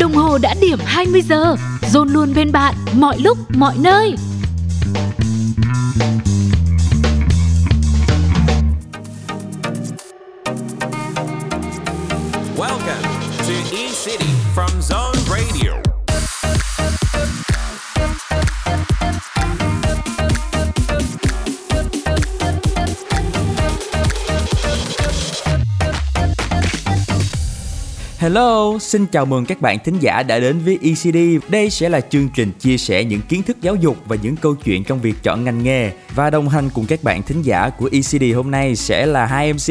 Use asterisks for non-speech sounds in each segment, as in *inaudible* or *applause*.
Đồng hồ đã điểm 20 giờ, dồn luôn bên bạn mọi lúc, mọi nơi. Welcome to E-City from Zone Hello, xin chào mừng các bạn thính giả đã đến với ECD. Đây sẽ là chương trình chia sẻ những kiến thức giáo dục và những câu chuyện trong việc chọn ngành nghề. Và đồng hành cùng các bạn thính giả của ECD hôm nay sẽ là hai MC,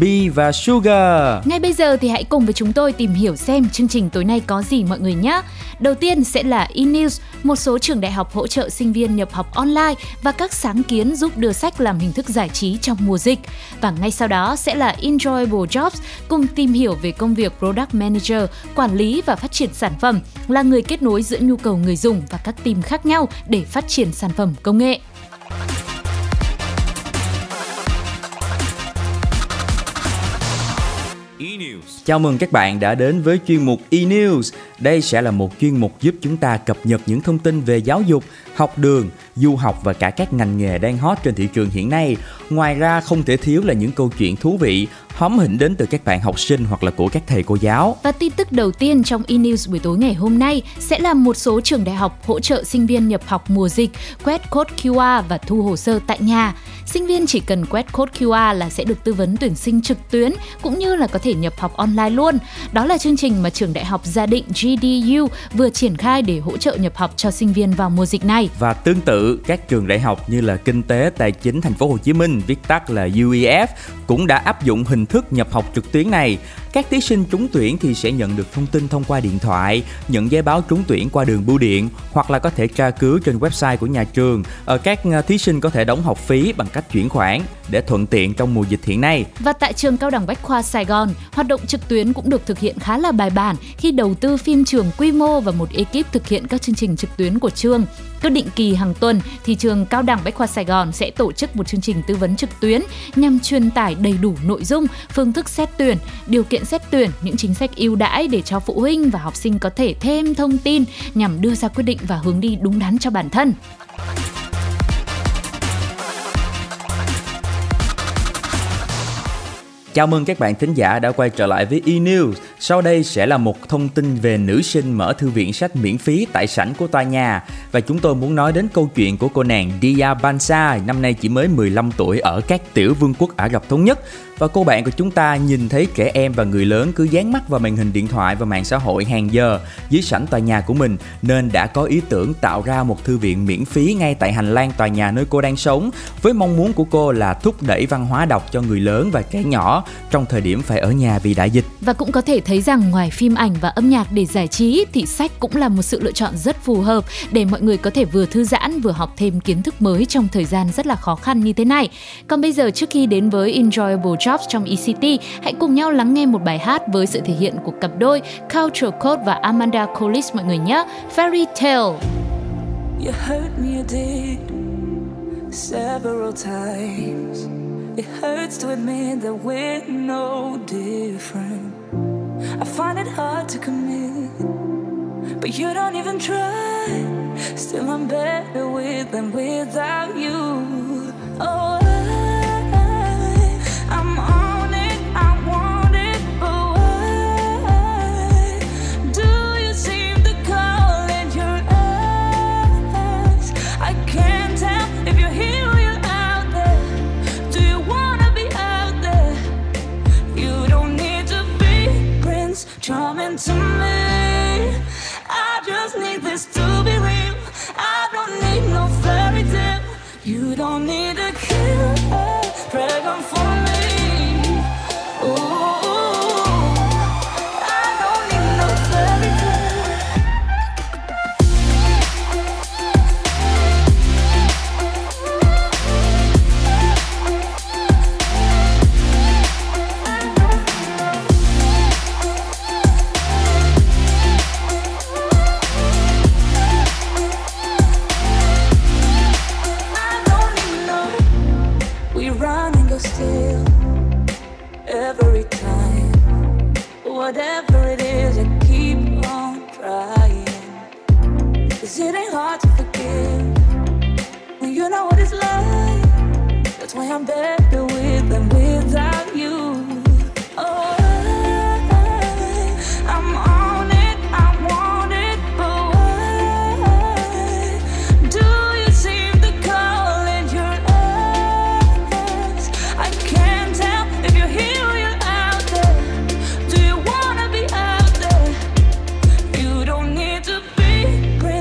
B và Sugar. Ngay bây giờ thì hãy cùng với chúng tôi tìm hiểu xem chương trình tối nay có gì mọi người nhé. Đầu tiên sẽ là eNews, một số trường đại học hỗ trợ sinh viên nhập học online và các sáng kiến giúp đưa sách làm hình thức giải trí trong mùa dịch. Và ngay sau đó sẽ là Enjoyable Jobs, cùng tìm hiểu về công việc Product Manager, quản lý và phát triển sản phẩm, là người kết nối giữa nhu cầu người dùng và các team khác nhau để phát triển sản phẩm công nghệ. Chào mừng các bạn đã đến với chuyên mục E-News. Đây sẽ là một chuyên mục giúp chúng ta cập nhật những thông tin về giáo dục, học đường, du học và cả các ngành nghề đang hot trên thị trường hiện nay. Ngoài ra không thể thiếu là những câu chuyện thú vị, hóm hỉnh đến từ các bạn học sinh hoặc là của các thầy cô giáo. Và tin tức đầu tiên trong eNews buổi tối ngày hôm nay sẽ là một số trường đại học hỗ trợ sinh viên nhập học mùa dịch quét code QR và thu hồ sơ tại nhà. Sinh viên chỉ cần quét code QR là sẽ được tư vấn tuyển sinh trực tuyến cũng như là có thể nhập học online luôn. Đó là chương trình mà trường đại học Gia Định GDU vừa triển khai để hỗ trợ nhập học cho sinh viên vào mùa dịch này. Và tương tự, các trường đại học như là Kinh tế Tài chính Thành phố Hồ Chí Minh, viết tắt là UEF, cũng đã áp dụng hình thức nhập học trực tuyến này. Các thí sinh trúng tuyển thì sẽ nhận được thông tin thông qua điện thoại, nhận giấy báo trúng tuyển qua đường bưu điện hoặc là có thể tra cứu trên website của nhà trường. Ở các ờ, thí sinh có thể đóng học phí bằng cách chuyển khoản để thuận tiện trong mùa dịch hiện nay. Và tại trường Cao đẳng Bách khoa Sài Gòn, hoạt động trực tuyến cũng được thực hiện khá là bài bản khi đầu tư phim trường quy mô và một ekip thực hiện các chương trình trực tuyến của trường. Cứ định kỳ hàng tuần thì trường Cao đẳng Bách khoa Sài Gòn sẽ tổ chức một chương trình tư vấn trực tuyến nhằm truyền tải đầy đủ nội dung, phương thức xét tuyển, điều kiện xét tuyển, những chính sách ưu đãi để cho phụ huynh và học sinh có thể thêm thông tin nhằm đưa ra quyết định và hướng đi đúng đắn cho bản thân. Chào mừng các bạn thính giả đã quay trở lại với E-News. Sau đây sẽ là một thông tin về nữ sinh mở thư viện sách miễn phí tại sảnh của tòa nhà. Và chúng tôi muốn nói đến câu chuyện của cô nàng Dia Bansa, năm nay chỉ mới 15 tuổi ở các tiểu vương quốc Ả Rập Thống Nhất. Và cô bạn của chúng ta nhìn thấy trẻ em và người lớn cứ dán mắt vào màn hình điện thoại và mạng xã hội hàng giờ dưới sảnh tòa nhà của mình nên đã có ý tưởng tạo ra một thư viện miễn phí ngay tại hành lang tòa nhà nơi cô đang sống với mong muốn của cô là thúc đẩy văn hóa đọc cho người lớn và trẻ nhỏ trong thời điểm phải ở nhà vì đại dịch. Và cũng có thể thấy rằng ngoài phim ảnh và âm nhạc để giải trí thì sách cũng là một sự lựa chọn rất phù hợp để mọi người có thể vừa thư giãn vừa học thêm kiến thức mới trong thời gian rất là khó khăn như thế này. Còn bây giờ trước khi đến với Enjoyable Jobs trong ECT, hãy cùng nhau lắng nghe một bài hát với sự thể hiện của cặp đôi Culture Code và Amanda Collis mọi người nhé. Fairy Tale. You hurt me, you did several times. It hurts to admit that we're no different. I find it hard to commit, but you don't even try. Still, I'm better with than without you. Oh,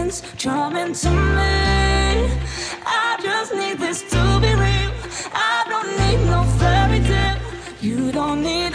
be Charming to me. I just need this to be real. I don't need no fairy tale. You don't need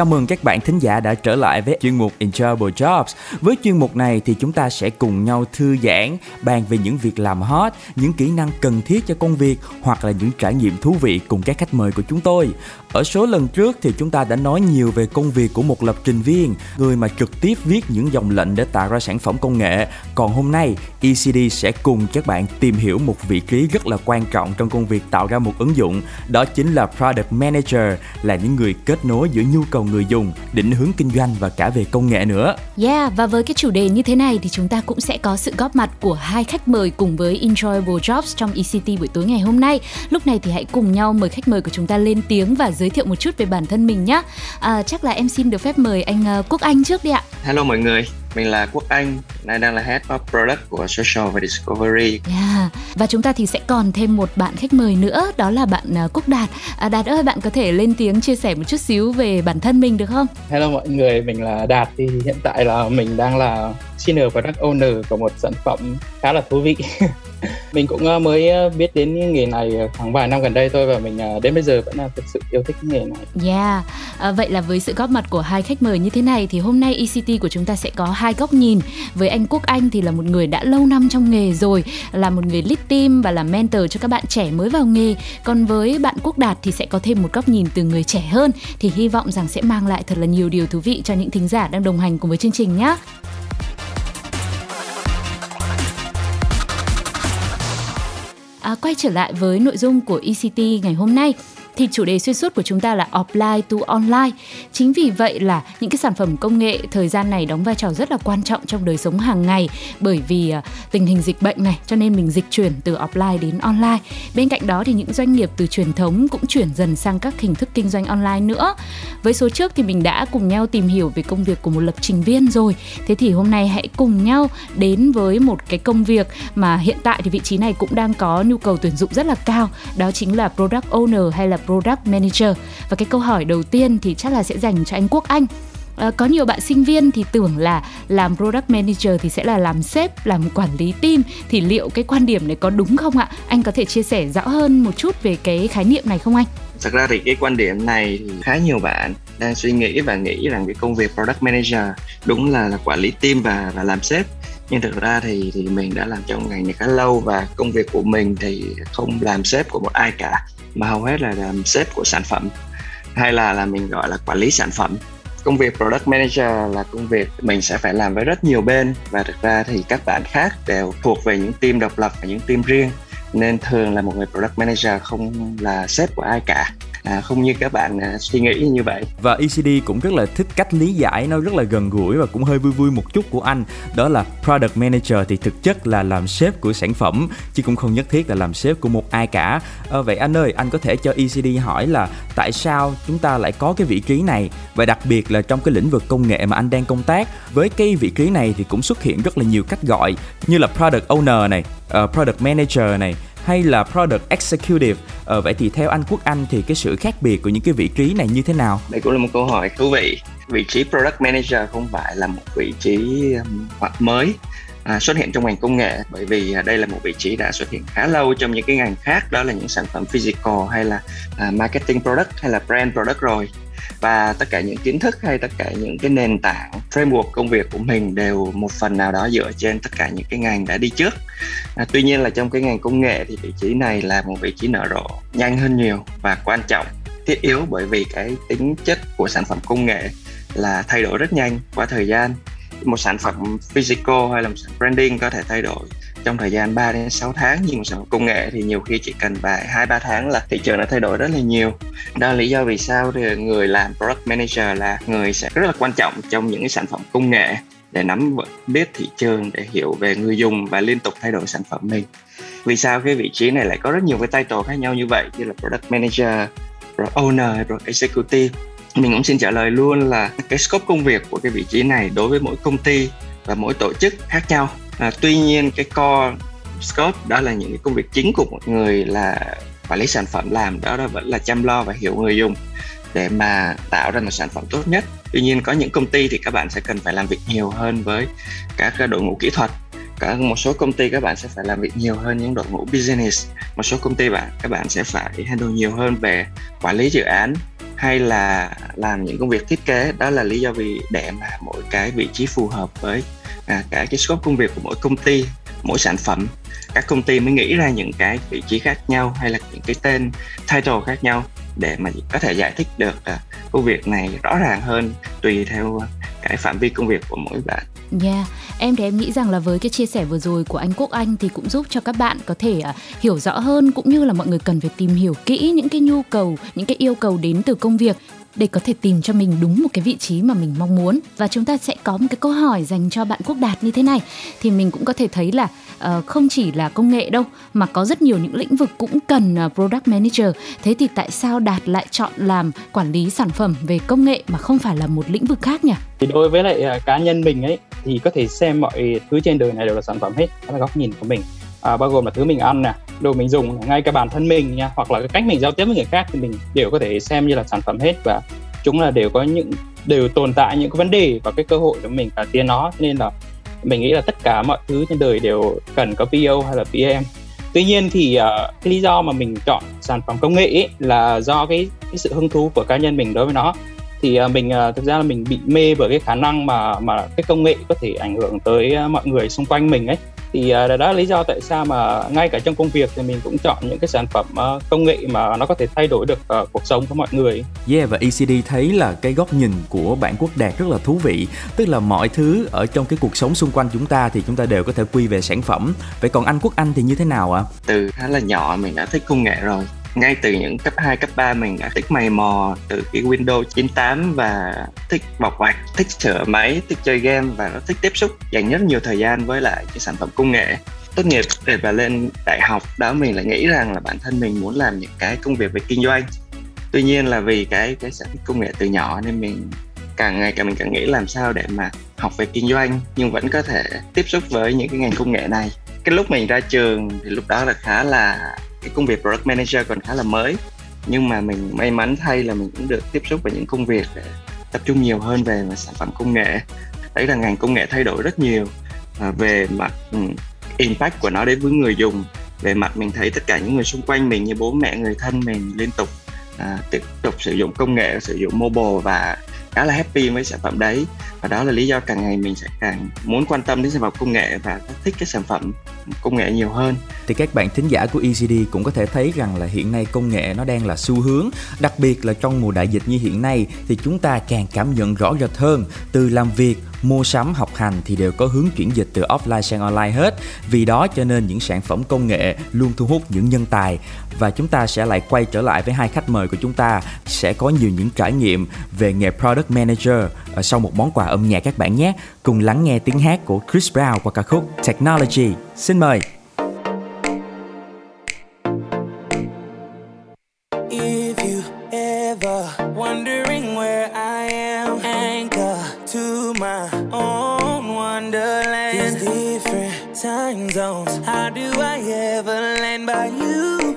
Chào mừng các bạn thính giả đã trở lại với chuyên mục Enjoyable Jobs. Với chuyên mục này thì chúng ta sẽ cùng nhau thư giãn, bàn về những việc làm hot, những kỹ năng cần thiết cho công việc hoặc là những trải nghiệm thú vị cùng các khách mời của chúng tôi. Ở số lần trước thì chúng ta đã nói nhiều về công việc của một lập trình viên, người mà trực tiếp viết những dòng lệnh để tạo ra sản phẩm công nghệ. Còn hôm nay, ECD sẽ cùng các bạn tìm hiểu một vị trí rất là quan trọng trong công việc tạo ra một ứng dụng, đó chính là Product Manager, là những người kết nối giữa nhu cầu người dùng, định hướng kinh doanh và cả về công nghệ nữa. Yeah, và với cái chủ đề như thế này thì chúng ta cũng sẽ có sự góp mặt của hai khách mời cùng với Enjoyable Jobs trong ECT buổi tối ngày hôm nay. Lúc này thì hãy cùng nhau mời khách mời của chúng ta lên tiếng và giới thiệu một chút về bản thân mình nhé. À, chắc là em xin được phép mời anh à, Quốc Anh trước đi ạ. Hello mọi người, mình là Quốc Anh, nay đang là Head of Product của Social và Discovery. Yeah. Và chúng ta thì sẽ còn thêm một bạn khách mời nữa, đó là bạn ờ, Quốc Đạt. À, Đạt ơi, bạn có thể lên tiếng chia sẻ một chút xíu về bản thân mình được không? Hello mọi người, mình là Đạt thì hiện tại là mình đang là Senior Product Owner của một sản phẩm khá là thú vị. *laughs* mình cũng ờ, mới ờ, biết đến nghề này ờ, khoảng vài năm gần đây thôi và mình đến bây giờ vẫn là thực sự yêu thích cái nghề này. Yeah, à, vậy là với sự góp mặt của hai khách mời như thế này thì hôm nay ECT của chúng ta sẽ có hai góc nhìn. Với anh Quốc Anh thì là một người đã lâu năm trong nghề rồi, là một người lead team và là mentor cho các bạn trẻ mới vào nghề. Còn với bạn Quốc Đạt thì sẽ có thêm một góc nhìn từ người trẻ hơn thì hy vọng rằng sẽ mang lại thật là nhiều điều thú vị cho những thính giả đang đồng hành cùng với chương trình nhé. À, quay trở lại với nội dung của ECT ngày hôm nay thì chủ đề xuyên suốt của chúng ta là offline to online. Chính vì vậy là những cái sản phẩm công nghệ thời gian này đóng vai trò rất là quan trọng trong đời sống hàng ngày bởi vì à, tình hình dịch bệnh này cho nên mình dịch chuyển từ offline đến online. Bên cạnh đó thì những doanh nghiệp từ truyền thống cũng chuyển dần sang các hình thức kinh doanh online nữa. Với số trước thì mình đã cùng nhau tìm hiểu về công việc của một lập trình viên rồi. Thế thì hôm nay hãy cùng nhau đến với một cái công việc mà hiện tại thì vị trí này cũng đang có nhu cầu tuyển dụng rất là cao, đó chính là product owner hay là product manager. Và cái câu hỏi đầu tiên thì chắc là sẽ dành cho anh Quốc Anh. À, có nhiều bạn sinh viên thì tưởng là làm product manager thì sẽ là làm sếp, làm quản lý team thì liệu cái quan điểm này có đúng không ạ? Anh có thể chia sẻ rõ hơn một chút về cái khái niệm này không anh? Thật ra thì cái quan điểm này thì khá nhiều bạn đang suy nghĩ và nghĩ rằng cái công việc Product Manager đúng là, là quản lý team và và làm sếp nhưng thực ra thì thì mình đã làm trong ngành này khá lâu và công việc của mình thì không làm sếp của một ai cả mà hầu hết là làm sếp của sản phẩm. Hay là là mình gọi là quản lý sản phẩm. Công việc product manager là công việc mình sẽ phải làm với rất nhiều bên. Và thực ra thì các bạn khác đều thuộc về những team độc lập và những team riêng. Nên thường là một người product manager không là sếp của ai cả à, không như các bạn à, suy nghĩ như vậy. Và ECD cũng rất là thích cách lý giải nó rất là gần gũi và cũng hơi vui vui một chút của anh. Đó là product manager thì thực chất là làm sếp của sản phẩm chứ cũng không nhất thiết là làm sếp của một ai cả. À, vậy anh ơi anh có thể cho ECD hỏi là tại sao chúng ta lại có cái vị trí này? Và đặc biệt là trong cái lĩnh vực công nghệ mà anh đang công tác với cái vị trí này thì cũng xuất hiện rất là nhiều cách gọi như là product owner này uh, product manager này hay là product executive? Ờ, vậy thì theo anh Quốc Anh thì cái sự khác biệt của những cái vị trí này như thế nào? Đây cũng là một câu hỏi thú vị. Vị trí product manager không phải là một vị trí um, mới à, xuất hiện trong ngành công nghệ. Bởi vì à, đây là một vị trí đã xuất hiện khá lâu trong những cái ngành khác. Đó là những sản phẩm physical hay là à, marketing product hay là brand product rồi và tất cả những kiến thức hay tất cả những cái nền tảng framework công việc của mình đều một phần nào đó dựa trên tất cả những cái ngành đã đi trước. À, tuy nhiên là trong cái ngành công nghệ thì vị trí này là một vị trí nở rộ nhanh hơn nhiều và quan trọng thiết yếu bởi vì cái tính chất của sản phẩm công nghệ là thay đổi rất nhanh qua thời gian. Một sản phẩm physical hay là một sản branding có thể thay đổi trong thời gian 3 đến 6 tháng nhưng mà sản phẩm công nghệ thì nhiều khi chỉ cần vài hai, ba tháng là thị trường đã thay đổi rất là nhiều. Đó là lý do vì sao thì người làm product manager là người sẽ rất là quan trọng trong những sản phẩm công nghệ để nắm biết thị trường, để hiểu về người dùng và liên tục thay đổi sản phẩm mình. Vì sao cái vị trí này lại có rất nhiều cái title khác nhau như vậy, như là product manager, product owner, product executive? Mình cũng xin trả lời luôn là cái scope công việc của cái vị trí này đối với mỗi công ty và mỗi tổ chức khác nhau à, tuy nhiên cái core scope đó là những cái công việc chính của một người là quản lý sản phẩm làm đó là vẫn là chăm lo và hiểu người dùng để mà tạo ra một sản phẩm tốt nhất. Tuy nhiên có những công ty thì các bạn sẽ cần phải làm việc nhiều hơn với các đội ngũ kỹ thuật. Cả một số công ty các bạn sẽ phải làm việc nhiều hơn những đội ngũ business. Một số công ty bạn các bạn sẽ phải handle nhiều hơn về quản lý dự án hay là làm những công việc thiết kế. Đó là lý do vì để mà mỗi cái vị trí phù hợp với à, cả cái scope công việc của mỗi công ty mỗi sản phẩm các công ty mới nghĩ ra những cái vị trí khác nhau hay là những cái tên title khác nhau để mà có thể giải thích được à, công việc này rõ ràng hơn tùy theo cái phạm vi công việc của mỗi bạn. Yeah, em thì em nghĩ rằng là với cái chia sẻ vừa rồi của anh Quốc Anh thì cũng giúp cho các bạn có thể uh, hiểu rõ hơn cũng như là mọi người cần phải tìm hiểu kỹ những cái nhu cầu, những cái yêu cầu đến từ công việc để có thể tìm cho mình đúng một cái vị trí mà mình mong muốn. Và chúng ta sẽ có một cái câu hỏi dành cho bạn Quốc Đạt như thế này. Thì mình cũng có thể thấy là uh, không chỉ là công nghệ đâu mà có rất nhiều những lĩnh vực cũng cần uh, product manager. Thế thì tại sao Đạt lại chọn làm quản lý sản phẩm về công nghệ mà không phải là một lĩnh vực khác nhỉ? Thì đối với lại uh, cá nhân mình ấy thì có thể xem mọi thứ trên đời này đều là sản phẩm hết đó là góc nhìn của mình à, bao gồm là thứ mình ăn nè đồ mình dùng ngay cả bản thân mình nha hoặc là cái cách mình giao tiếp với người khác thì mình đều có thể xem như là sản phẩm hết và chúng là đều có những đều tồn tại những cái vấn đề và cái cơ hội để mình cải tiến nó. Nên là mình nghĩ là tất cả mọi thứ trên đời đều cần có PO hay là PM tuy nhiên thì uh, cái lý do mà mình chọn sản phẩm công nghệ ấy là do cái, cái sự hứng thú của cá nhân mình đối với nó. Thì uh, mình uh, thực ra là mình bị mê bởi cái khả năng mà mà cái công nghệ có thể ảnh hưởng tới uh, mọi người xung quanh mình ấy thì uh, đó là lý do tại sao mà ngay cả trong công việc thì mình cũng chọn những cái sản phẩm uh, công nghệ mà nó có thể thay đổi được uh, cuộc sống của mọi người. Yeah và ECD thấy là cái góc nhìn của bạn Quốc Đạt rất là thú vị, tức là mọi thứ ở trong cái cuộc sống xung quanh chúng ta thì chúng ta đều có thể quy về sản phẩm. Vậy còn anh Quốc Anh thì như thế nào ạ? À? Từ khá là nhỏ mình đã thích công nghệ rồi ngay từ những cấp 2, cấp 3 mình đã thích mày mò từ cái Windows 98 và thích bọc vạch, thích sửa máy, thích chơi game và nó thích tiếp xúc dành rất nhiều thời gian với lại cái sản phẩm công nghệ. Tốt nghiệp để và lên đại học đó mình lại nghĩ rằng là bản thân mình muốn làm những cái công việc về kinh doanh. Tuy nhiên là vì cái cái sở thích công nghệ từ nhỏ nên mình càng ngày càng mình càng nghĩ làm sao để mà học về kinh doanh nhưng vẫn có thể tiếp xúc với những cái ngành công nghệ này. Cái lúc mình ra trường thì lúc đó là khá là cái công việc product manager còn khá là mới. Nhưng mà mình may mắn thay là mình cũng được tiếp xúc với những công việc để tập trung nhiều hơn về sản phẩm công nghệ. Đấy là ngành công nghệ thay đổi rất nhiều. À, về mặt um, impact của nó đến với người dùng về mặt mình thấy tất cả những người xung quanh mình như bố mẹ người thân mình liên tục à, tiếp tục sử dụng công nghệ sử dụng mobile và khá là happy với sản phẩm đấy. Và đó là lý do càng ngày mình sẽ càng muốn quan tâm đến sản phẩm công nghệ và thích cái sản phẩm công nghệ nhiều hơn. Thì các bạn thính giả của ECD cũng có thể thấy rằng là hiện nay công nghệ nó đang là xu hướng, đặc biệt là trong mùa đại dịch như hiện nay thì chúng ta càng cảm nhận rõ rệt hơn. Từ làm việc mua sắm, học hành thì đều có hướng chuyển dịch từ offline sang online hết. Vì đó cho nên những sản phẩm công nghệ luôn thu hút những nhân tài và chúng ta sẽ lại quay trở lại với hai khách mời của chúng ta sẽ có nhiều những trải nghiệm về nghề product manager sau một món quà âm nhạc các bạn nhé. Cùng lắng nghe tiếng hát của Chris Brown qua ca khúc Technology. Xin mời. If you ever wondering where I am, my own wonderland. These different time zones, how do I ever land by you?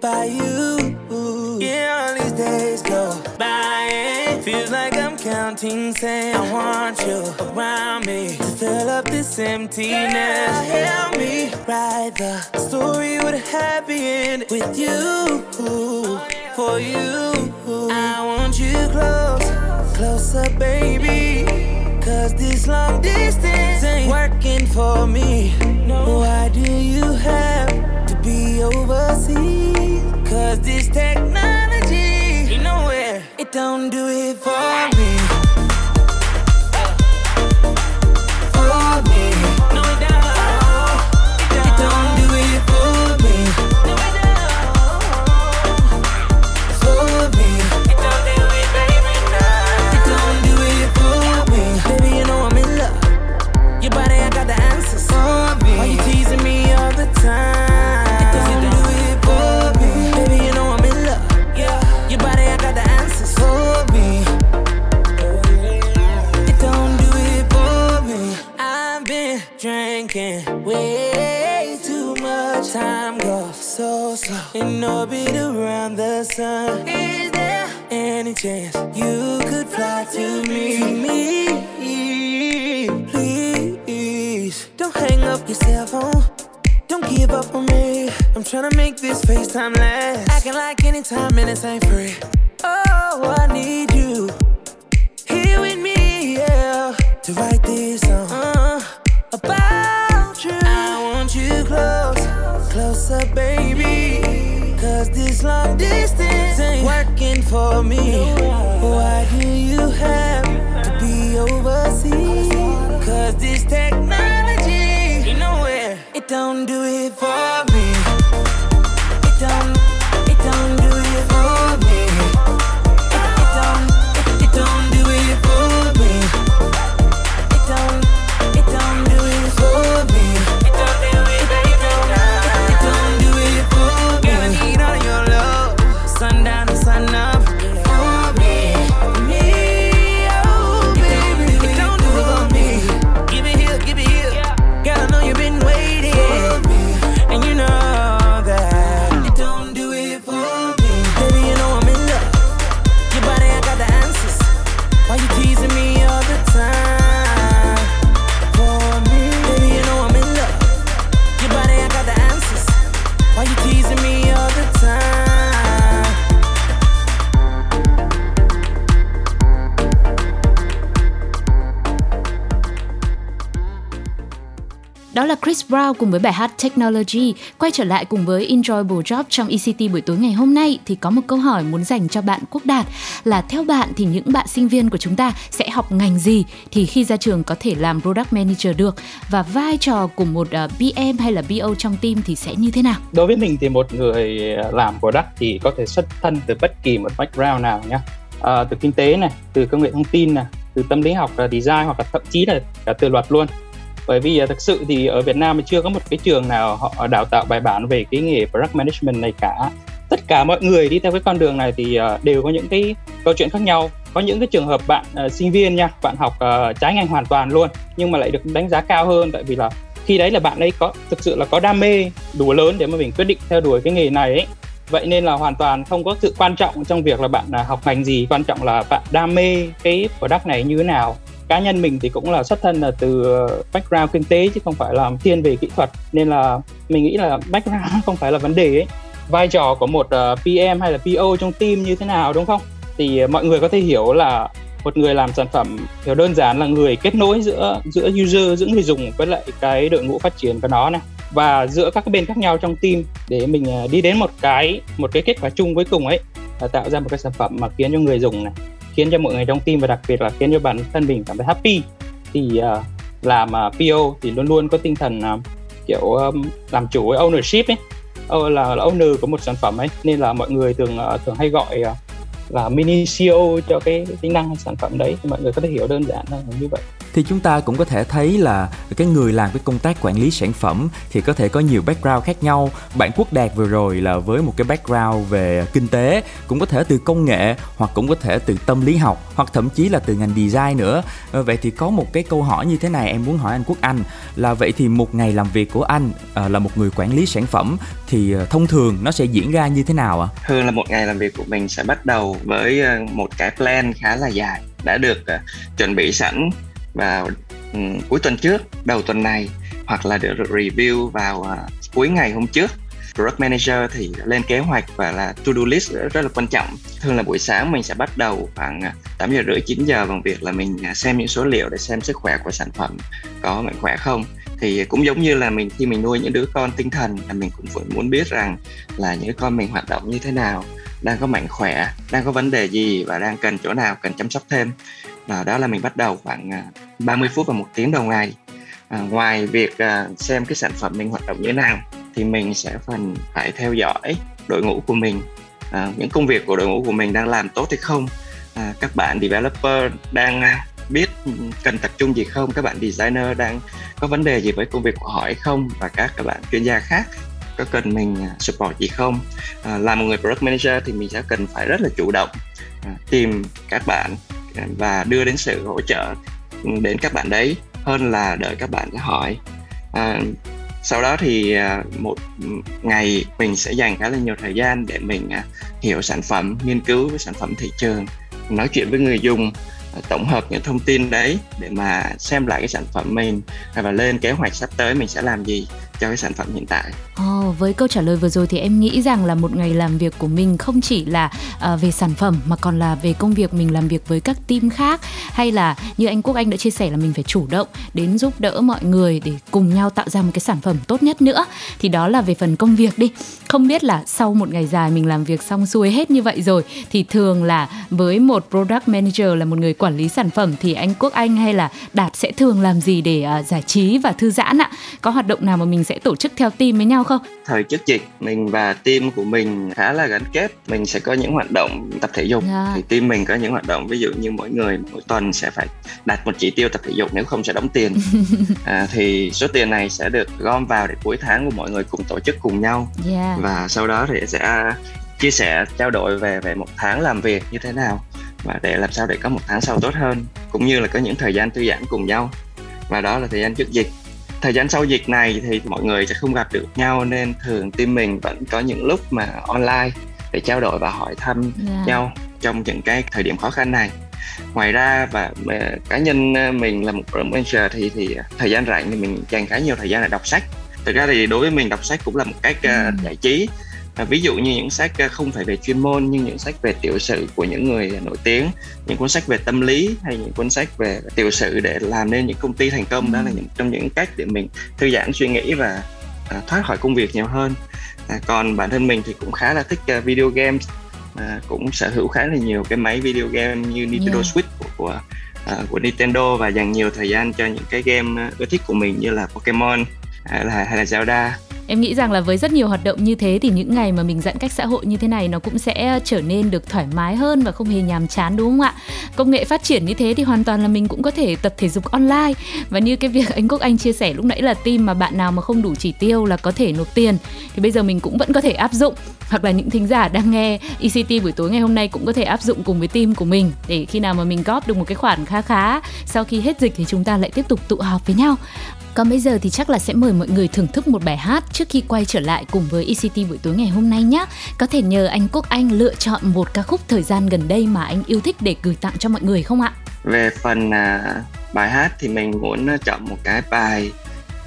By you? Yeah, all these days go by. It feels like I'm counting sand. I want you around me to fill up this emptiness. Help me write the story with a happy end with you. For you, I want you close, closer, baby. Cause this long distance ain't working for me. No. Why do you have to be overseas? Cause this technology, you know where it don't do it for me. The sun. Is there any chance you could fly to me? Me, please. Don't hang up your cell phone. Don't give up on me. I'm trying to make this FaceTime last. Acting like anytime minutes ain't free. Oh, I need you here with me, yeah, to write this song uh, about you. I want you close, closer, baby. Cause this long distance ain't working for me. Why do you have to be overseas? Cause this technology, Chris Brown cùng với bài hát Technology. Quay trở lại cùng với Enjoyable Job trong ECT buổi tối ngày hôm nay thì có một câu hỏi muốn dành cho bạn Quốc Đạt là theo bạn thì những bạn sinh viên của chúng ta sẽ học ngành gì thì khi ra trường có thể làm Product Manager được và vai trò của một ờ, PM hay là BO trong team thì sẽ như thế nào? đối với mình thì một người ờ, làm product thì có thể xuất thân từ bất kỳ một background nào nhé à, ờ, từ kinh tế này từ công nghệ thông tin này từ tâm lý học là design hoặc là thậm chí là cả từ luật luôn bởi vì à, thực sự thì ở Việt Nam chưa có một cái trường nào họ đào tạo bài bản về cái nghề product management này cả. Tất cả mọi người đi theo cái con đường này thì à, đều có những cái câu chuyện khác nhau. Có những cái trường hợp bạn uh, sinh viên nha bạn học uh, trái ngành hoàn toàn luôn nhưng mà lại được đánh giá cao hơn. Tại vì là khi đấy là bạn ấy có thực sự là có đam mê đủ lớn để mà mình quyết định theo đuổi cái nghề này ấy. Vậy nên là hoàn toàn không có sự quan trọng trong việc là bạn học ngành gì. Quan trọng là bạn đam mê cái product này như thế nào cá nhân mình thì cũng là xuất thân là từ ờ, background kinh tế chứ không phải là thiên về kỹ thuật. Nên là mình nghĩ là background *laughs* không phải là vấn đề ấy. Vai trò của một ờ, PM hay là PO trong team như thế nào, đúng không? Thì ờ, mọi người có thể hiểu là một người làm sản phẩm hiểu đơn giản là người kết nối giữa giữa user, giữa người dùng với lại cái đội ngũ phát triển của nó này. Và giữa các bên khác nhau trong team để mình đi đến một cái một cái kết quả chung cuối cùng ấy, là tạo ra một cái sản phẩm mà khiến cho người dùng này khiến cho mọi người trong team và đặc biệt là khiến cho bản thân mình cảm thấy happy. Thì uh, làm à, uh, PO thì luôn luôn có tinh thần uh, kiểu um, làm chủ với ownership ấy. Uh, là, là owner của một sản phẩm ấy. Nên là mọi người thường uh, thường hay gọi uh, là mini CEO cho cái tính năng hay sản phẩm đấy. Thì mọi người có thể hiểu đơn giản là như vậy thì chúng ta cũng có thể thấy là cái người làm cái công tác quản lý sản phẩm thì có thể có nhiều background khác nhau. Bạn quốc đạt vừa rồi là với một cái background về kinh tế, cũng có thể từ công nghệ hoặc cũng có thể từ tâm lý học hoặc thậm chí là từ ngành design nữa. Ờ, vậy thì có một cái câu hỏi như thế này em muốn hỏi anh quốc anh, là vậy thì một ngày làm việc của anh ờ, là một người quản lý sản phẩm thì ờ, thông thường nó sẽ diễn ra như thế nào ạ? Thường là một ngày làm việc của mình sẽ bắt đầu với một cái plan khá là dài, đã được chuẩn bị sẵn vào um, cuối tuần trước đầu tuần này hoặc là được review vào uh, cuối ngày hôm trước. Product manager thì lên kế hoạch và là to do list rất, là quan trọng. Thường là buổi sáng mình sẽ bắt đầu khoảng à, 8 giờ rưỡi 9 giờ bằng việc là mình à, xem những số liệu để xem sức khỏe của sản phẩm có mạnh khỏe không. Thì cũng giống như là mình khi mình nuôi những đứa con tinh thần là mình cũng vẫn muốn biết rằng là những đứa con mình hoạt động như thế nào đang có mạnh khỏe đang có vấn đề gì và đang cần chỗ nào cần chăm sóc thêm và đó là mình bắt đầu khoảng à, 30 phút và một tiếng đầu ngày. À, ngoài việc à, xem cái sản phẩm mình hoạt động như thế nào thì mình sẽ phần phải theo dõi đội ngũ của mình. À, những công việc của đội ngũ của mình đang làm tốt hay không. À, các bạn developer đang à, biết cần tập trung gì không các bạn designer đang có vấn đề gì với công việc của họ hay không và các các bạn chuyên gia khác có cần mình à, support gì không. À, là một người product manager thì mình sẽ cần phải rất là chủ động à, tìm các bạn và đưa đến sự hỗ trợ đến các bạn đấy hơn là đợi các bạn hỏi. À, sau đó thì à, một ngày mình sẽ dành khá là nhiều thời gian để mình à, hiểu sản phẩm nghiên cứu với sản phẩm thị trường nói chuyện với người dùng à, tổng hợp những thông tin đấy để mà xem lại cái sản phẩm mình và lên kế hoạch sắp tới mình sẽ làm gì cho cái sản phẩm hiện tại. Oh, với câu trả lời vừa rồi thì em nghĩ rằng là một ngày làm việc của mình không chỉ là uh, về sản phẩm mà còn là về công việc mình làm việc với các team khác hay là như anh Quốc Anh đã chia sẻ là mình phải chủ động đến giúp đỡ mọi người để cùng nhau tạo ra một cái sản phẩm tốt nhất nữa. Thì đó là về phần công việc đi. Không biết là sau một ngày dài mình làm việc xong xuôi hết như vậy rồi thì thường là với một product manager là một người quản lý sản phẩm thì anh Quốc Anh hay là Đạt sẽ thường làm gì để uh, giải trí và thư giãn ạ? Có hoạt động nào mà mình sẽ sẽ tổ chức theo team với nhau không? Thời trước dịch mình và team của mình khá là gắn kết. Mình sẽ có những hoạt động tập thể dục. Yeah. Dạ. Thì team mình có những hoạt động ví dụ như mỗi người mỗi tuần sẽ phải đạt một chỉ tiêu tập thể dục nếu không sẽ đóng tiền. *laughs* à, thì số tiền này sẽ được gom vào để cuối tháng của mọi người cùng tổ chức cùng nhau. Yeah. Dạ. Và sau đó thì sẽ chia sẻ trao đổi về về một tháng làm việc như thế nào và để làm sao để có một tháng sau tốt hơn cũng như là có những thời gian thư giãn cùng nhau và đó là thời gian trước dịch thời gian sau dịch này thì mọi người sẽ không gặp được nhau nên thường team mình vẫn có những lúc mà online để trao đổi và hỏi thăm yeah. Dạ. nhau trong những cái thời điểm khó khăn này ngoài ra và cá nhân ờ, mình là một manager thì thì thời gian rảnh thì mình dành khá nhiều thời gian để đọc sách thực ra thì đối với mình đọc sách cũng là một cách uh, giải trí à, ví dụ như những sách ờ, không phải về chuyên môn nhưng những sách về tiểu sử của những người nổi tiếng những cuốn sách về tâm lý hay những cuốn sách về tiểu sử để làm nên những công ty thành công ừ. đó là những trong những cách để mình thư giãn suy nghĩ và à, thoát khỏi công việc nhiều hơn à, còn bản thân mình thì cũng khá là thích uh, video games à, cũng sở hữu khá là nhiều cái máy video game như Nintendo yeah. Switch của, của uh, của Nintendo và dành nhiều thời gian cho những cái game ưa thích của mình như là Pokemon hay là hay là Zelda. Em nghĩ rằng là với rất nhiều hoạt động như thế thì những ngày mà mình giãn cách xã hội như thế này nó cũng sẽ ờ, trở nên được thoải mái hơn và không hề nhàm chán, đúng không ạ? Công nghệ phát triển như thế thì hoàn toàn là mình cũng có thể tập thể dục online. Và như cái việc anh quốc anh chia sẻ lúc nãy là team mà bạn nào mà không đủ chỉ tiêu là có thể nộp tiền. Thì bây giờ mình cũng vẫn có thể áp dụng. Hoặc là những thính giả đang nghe ECT buổi tối ngày hôm nay cũng có thể áp dụng cùng với team của mình để khi nào mà mình góp được một cái khoản khá khá, sau khi hết dịch thì chúng ta lại tiếp tục tụ họp với nhau còn bây giờ thì chắc là sẽ mời mọi người thưởng thức một bài hát trước khi quay trở lại cùng với ECT buổi tối ngày hôm nay nhé. Có thể nhờ anh Quốc Anh lựa chọn một ca khúc thời gian gần đây mà anh yêu thích để gửi tặng cho mọi người không ạ? Về phần à, bài hát thì mình muốn à, chọn một cái bài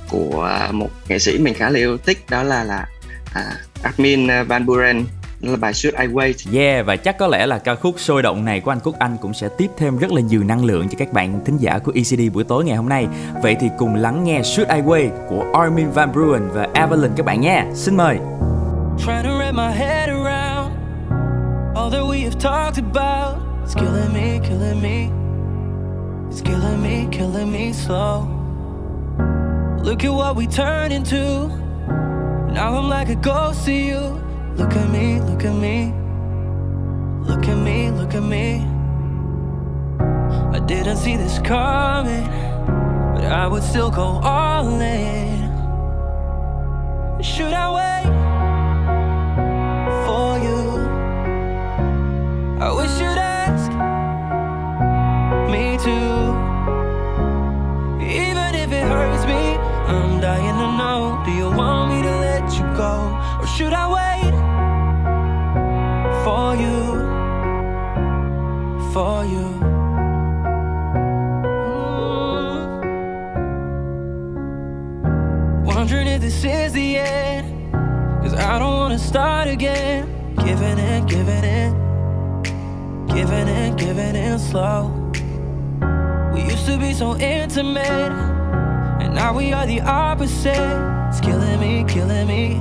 của một nghệ sĩ mình khá là yêu thích đó là là à, Armin à, Van Buren là bài Should I Wait. Yeah và chắc có lẽ là ca khúc sôi động này của anh Quốc Anh cũng sẽ tiếp thêm rất là nhiều năng lượng cho các bạn thính giả của ECD buổi tối ngày hôm nay. Vậy thì cùng lắng nghe Should I Wait của Armin van Buuren và Evelyn các bạn nha. Xin mời. Trying to wrap my head around all that we have talked about It's killing me, killing me. It's killing me, killing me slow. Look at what we turned into. Now I'm like a ghost to you. Look at me, look at me. Look at me, look at me. I didn't see this coming, but I would still go all in. Should I wait for you? I wish you'd ask me to. Even if it hurts me, I'm dying to know. Do you want me to let you go? Or should I wait for you? For you. Mm. Wondering if this is the end. Cause I don't wanna start again. Giving in, giving in. Giving in, giving in slow. We used to be so intimate. And now we are the opposite. It's killing me, killing me.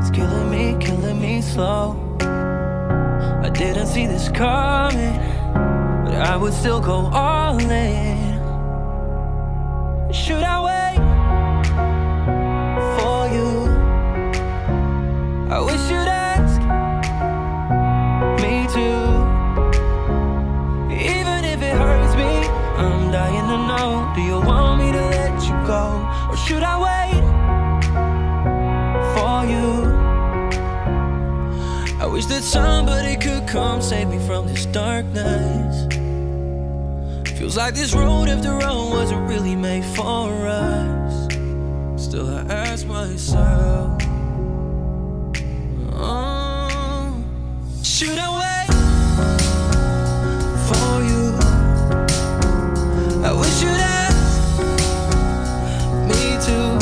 It's killing me, killing me slow. Didn't see this coming, but I would still go all in. Should I wait for you? I wish you'd ask me to. Even if it hurts me, I'm dying to know. Do you want me to let you go? Or should I wait I wish that somebody could come save me from this darkness. Feels like this road after all wasn't really made for us. Still, I ask myself, oh, should I wait for you? I wish you'd ask me to.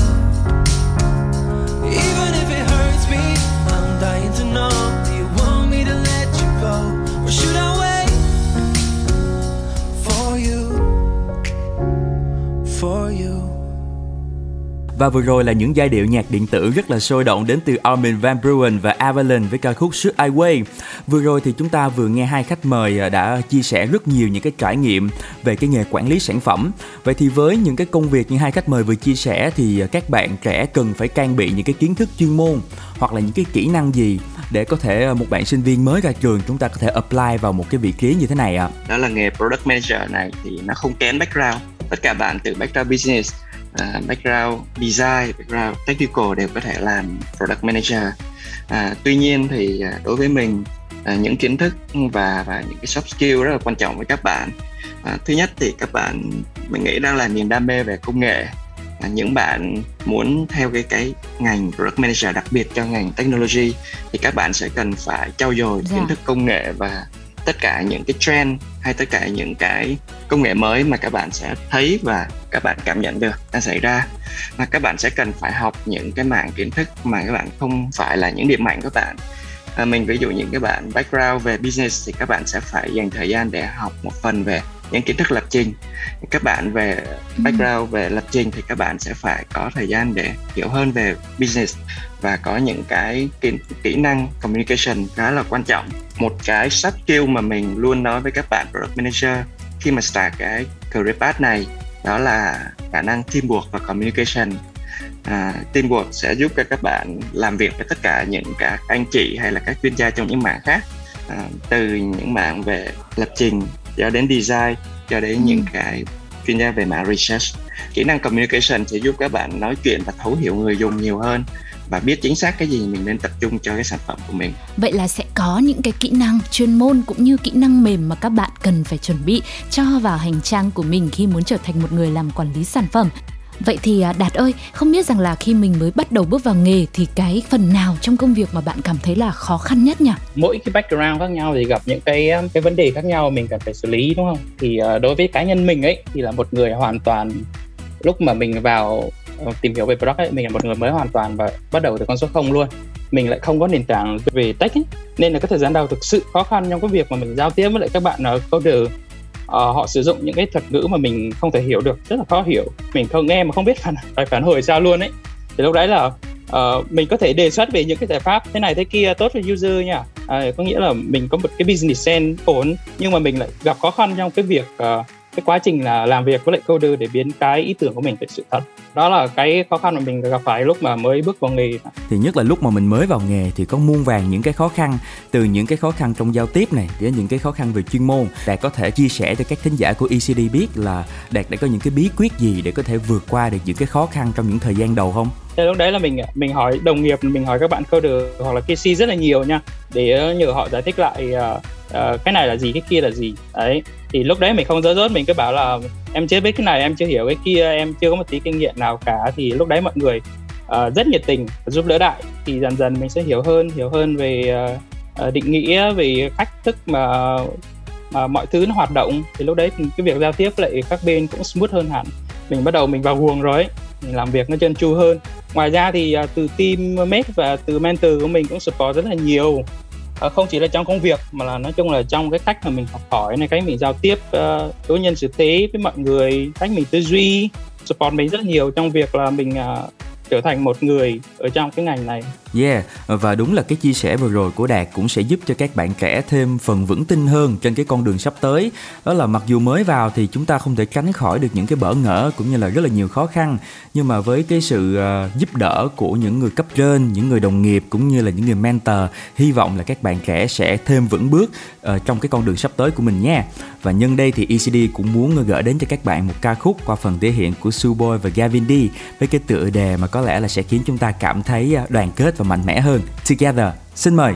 Và vừa rồi là những giai điệu nhạc điện tử rất là sôi động đến từ Armin van Buuren và Avalon với ca khúc Should I Wait. Vừa rồi thì chúng ta vừa nghe hai khách mời à, đã chia sẻ rất nhiều những cái trải nghiệm về cái nghề quản lý sản phẩm. Vậy thì với những cái công việc như hai khách mời vừa chia sẻ thì à, các bạn trẻ cần phải trang bị những cái kiến thức chuyên môn hoặc là những cái kỹ năng gì để có thể à, một bạn sinh viên mới ra trường chúng ta có thể apply vào một cái vị trí như thế này ạ? đó là nghề product manager này thì nó không kén background tất cả bạn từ background business à, background design background technical đều có thể làm product manager. À, tuy nhiên thì à, đối với mình à, những kiến thức và và những cái soft skill rất là quan trọng với các bạn. À, thứ nhất thì các bạn mình nghĩ đang là niềm đam mê về công nghệ. À, những bạn muốn theo cái cái ngành product manager đặc biệt cho ngành technology thì các bạn sẽ cần phải trau dồi Dạ. kiến thức công nghệ và tất cả những cái trend hay tất cả những cái công nghệ mới mà các bạn sẽ thấy và các bạn cảm nhận được đang xảy ra. Và các bạn sẽ cần phải học những cái mảng kiến thức mà các bạn không phải là những điểm mạnh của bạn. À, mình ví dụ những cái bạn background về business thì các bạn sẽ phải dành thời gian để học một phần về những kiến thức lập trình. Các bạn về background về lập trình thì các bạn sẽ phải có thời gian để hiểu hơn về business và có những cái kỹ, kỹ năng communication khá là quan trọng. Một cái soft skill mà mình luôn nói với các bạn product manager khi mà start cái career path này đó là khả năng teamwork và communication. À, teamwork sẽ giúp cho các bạn làm việc với tất cả những các anh chị hay là các chuyên gia trong những mảng khác. À, từ những mảng về lập trình cho đến design cho đến Ừ. những cái chuyên gia về mảng research kỹ năng communication sẽ giúp các bạn nói chuyện và thấu hiểu người dùng nhiều hơn và biết chính xác cái gì mình nên tập trung cho cái sản phẩm của mình Vậy là sẽ có những cái kỹ năng chuyên môn cũng như kỹ năng mềm mà các bạn cần phải chuẩn bị cho vào hành trang của mình khi muốn trở thành một người làm quản lý sản phẩm. Vậy thì à, Đạt ơi, không biết rằng là khi mình mới bắt đầu bước vào nghề thì cái phần nào trong công việc mà bạn cảm thấy là khó khăn nhất nhỉ? mỗi cái background khác nhau thì gặp những cái um, cái vấn đề khác nhau mình cần phải xử lý đúng không thì ờ, đối với cá nhân mình ấy thì là một người hoàn toàn lúc mà mình vào ờ, tìm hiểu về product ấy mình là một người mới hoàn toàn và bắt đầu từ con số không luôn mình lại không có nền tảng về tech ấy. nên là cái thời gian đầu thực sự khó khăn trong cái việc mà mình giao tiếp với lại các bạn ở coder Ờ, họ sử dụng những cái thuật ngữ mà mình không thể hiểu được rất là khó hiểu. Mình không nghe mà không biết phản phải phản hồi sao luôn ấy. Thì lúc đấy là uh, mình có thể đề xuất về những cái giải pháp thế này thế kia tốt cho user nha. À, có nghĩa là mình có một cái business sense ổn nhưng mà mình lại gặp khó khăn trong cái việc uh, cái quá trình là làm việc với lại coder để biến cái ý tưởng của mình thành sự thật. Đó là cái khó khăn mà mình gặp phải lúc mà mới bước vào nghề. Thì nhất là lúc mà mình mới vào nghề thì có muôn vàng những cái khó khăn từ những cái khó khăn trong giao tiếp này đến những cái khó khăn về chuyên môn. Đạt có thể chia sẻ cho các thính giả của ECD biết là đạt đã có những cái bí quyết gì để có thể vượt qua được những cái khó khăn trong những thời gian đầu không? Thế lúc đấy là mình mình hỏi đồng nghiệp mình hỏi các bạn coder hoặc là KC rất là nhiều nha để nhờ họ giải thích lại uh, uh, cái này là gì cái kia là gì? Đấy thì lúc đấy mình không dỡ dốt mình cứ bảo là em chưa biết cái này em chưa hiểu cái kia em chưa có một tí kinh nghiệm nào cả. Thì lúc đấy mọi người uh, rất nhiệt tình giúp đỡ đại. Thì dần dần mình sẽ hiểu hơn hiểu hơn về uh, định nghĩa về cách thức mà mà mọi thứ nó hoạt động. Thì lúc đấy cái việc giao tiếp lại các bên cũng smooth hơn hẳn. Mình bắt đầu mình vào guồng rồi ấy mình làm việc nó chân chu hơn. Ngoài ra thì uh, từ team mate và từ mentor của mình cũng support rất là nhiều. Ờ, không chỉ là trong công việc mà là nói chung là trong cái cách mà mình học hỏi này cách mình giao tiếp uh, đối nhân xử thế với mọi người cách mình tư duy support mình rất nhiều trong việc là mình uh, trở thành một người ở trong cái ngành này. Yeah, và đúng là cái chia sẻ vừa rồi của Đạt cũng sẽ giúp cho các bạn trẻ thêm phần vững tin hơn trên cái con đường sắp tới. Đó là mặc dù mới vào thì chúng ta không thể tránh khỏi được những cái bỡ ngỡ cũng như là rất là nhiều khó khăn, nhưng mà với cái sự uh, giúp đỡ của những người cấp trên, những người đồng nghiệp cũng như là những người mentor, hy vọng là các bạn trẻ sẽ thêm vững bước uh, trong cái con đường sắp tới của mình nha. Và nhân đây thì ECD cũng muốn gửi đến cho các bạn một ca khúc qua phần thể hiện của Suboy và Gavin D với cái tựa đề mà có lẽ là sẽ khiến chúng ta cảm thấy ờ, đoàn kết và mạnh mẽ hơn. Together. Xin mời.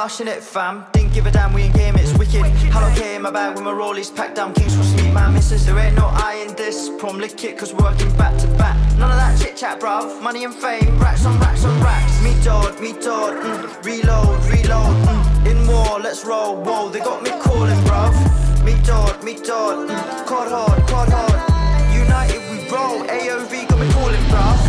It, fam. Didn't give a damn, we in game, it's wicked. Hello K in my bag with my rollies packed down. Kings cross meet my missus. There ain't no I in this. Prom lick it, cause we're working back to back. None of that chit chat, bruv. Money and fame, racks on racks on racks. Me dog, me dog, mm. reload, reload. Mm. In war, let's roll. Whoa, they got me calling, bruv. Me dog, me dog, mm. quad hard, quad hard. United we roll. AOV got me calling, bruv.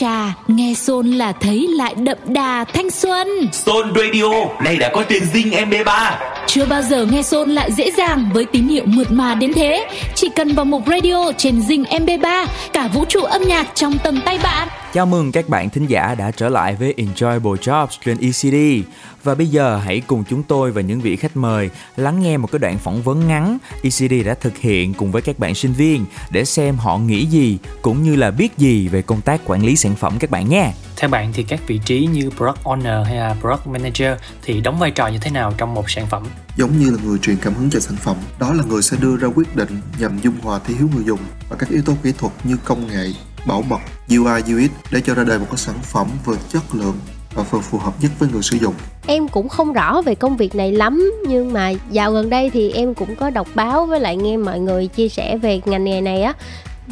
Trà nghe xôn là thấy lại đậm đà thanh xuân. Xôn Radio này đã có tiền dinh MP3 chưa bao giờ nghe xôn lại dễ dàng với tín hiệu mượt mà đến thế. Chỉ cần vào mục radio trên dinh MP3 cả vũ trụ âm nhạc trong tầm tay bạn Chào mừng các bạn thính giả đã trở lại với Enjoyable Jobs trên ECD Và bây giờ hãy cùng chúng tôi và những vị khách mời lắng nghe một cái đoạn phỏng vấn ngắn ECD đã thực hiện cùng với các bạn sinh viên để xem họ nghĩ gì cũng như là biết gì về công tác quản lý sản phẩm các bạn nhé Theo bạn thì các vị trí như Product Owner hay là Product Manager thì đóng vai trò như thế nào trong một sản phẩm? Giống như là người truyền cảm hứng cho sản phẩm, đó là người sẽ đưa ra quyết định nhằm dung hòa thị hiếu người dùng và các yếu tố kỹ thuật như công nghệ, bảo mật, UI UX để cho ra đời một cái sản phẩm vừa chất lượng và vừa phù hợp nhất với người sử dụng. Em cũng không rõ về công việc này lắm nhưng mà dạo gần đây thì em cũng có đọc báo với lại nghe mọi người chia sẻ về ngành nghề này á.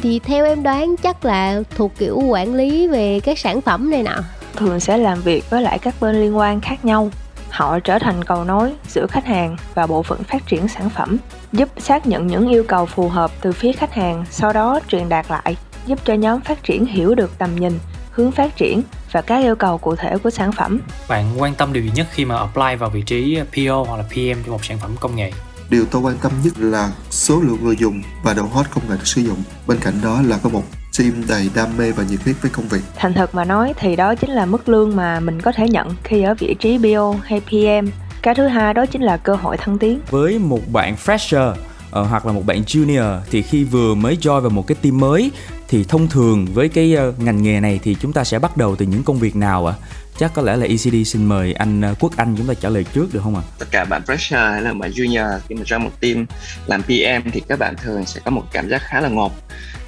Thì theo em đoán chắc là thuộc kiểu quản lý về các sản phẩm này nọ. Thường sẽ làm việc với lại các bên liên quan khác nhau. Họ trở thành cầu nối giữa khách hàng và bộ phận phát triển sản phẩm giúp xác nhận những yêu cầu phù hợp từ phía khách hàng sau đó truyền đạt lại giúp cho nhóm phát triển hiểu được tầm nhìn hướng phát triển và các yêu cầu cụ thể của sản phẩm. Bạn quan tâm điều gì nhất khi mà apply vào vị trí PO hoặc là PM cho một sản phẩm công nghệ? Điều tôi quan tâm nhất là số lượng người dùng và độ hot công nghệ được sử dụng. Bên cạnh đó là có một team đầy đam mê và nhiệt huyết với công việc. Thành thật mà nói thì đó chính là mức lương mà mình có thể nhận khi ở vị trí BO hay PM cái thứ hai đó chính là cơ hội thăng tiến. Với một bạn fresher uh, hoặc là một bạn junior thì khi vừa mới join vào một cái team mới thì thông thường với cái uh, ngành nghề này thì chúng ta sẽ bắt đầu từ những công việc nào ạ? À? chắc có lẽ là ECD xin mời anh uh, Quốc Anh chúng ta trả lời trước được không ạ? À? Tất cả bạn fresher hay là bạn junior khi mà join một team làm PM thì các bạn thường sẽ có một cảm giác khá là ngộp.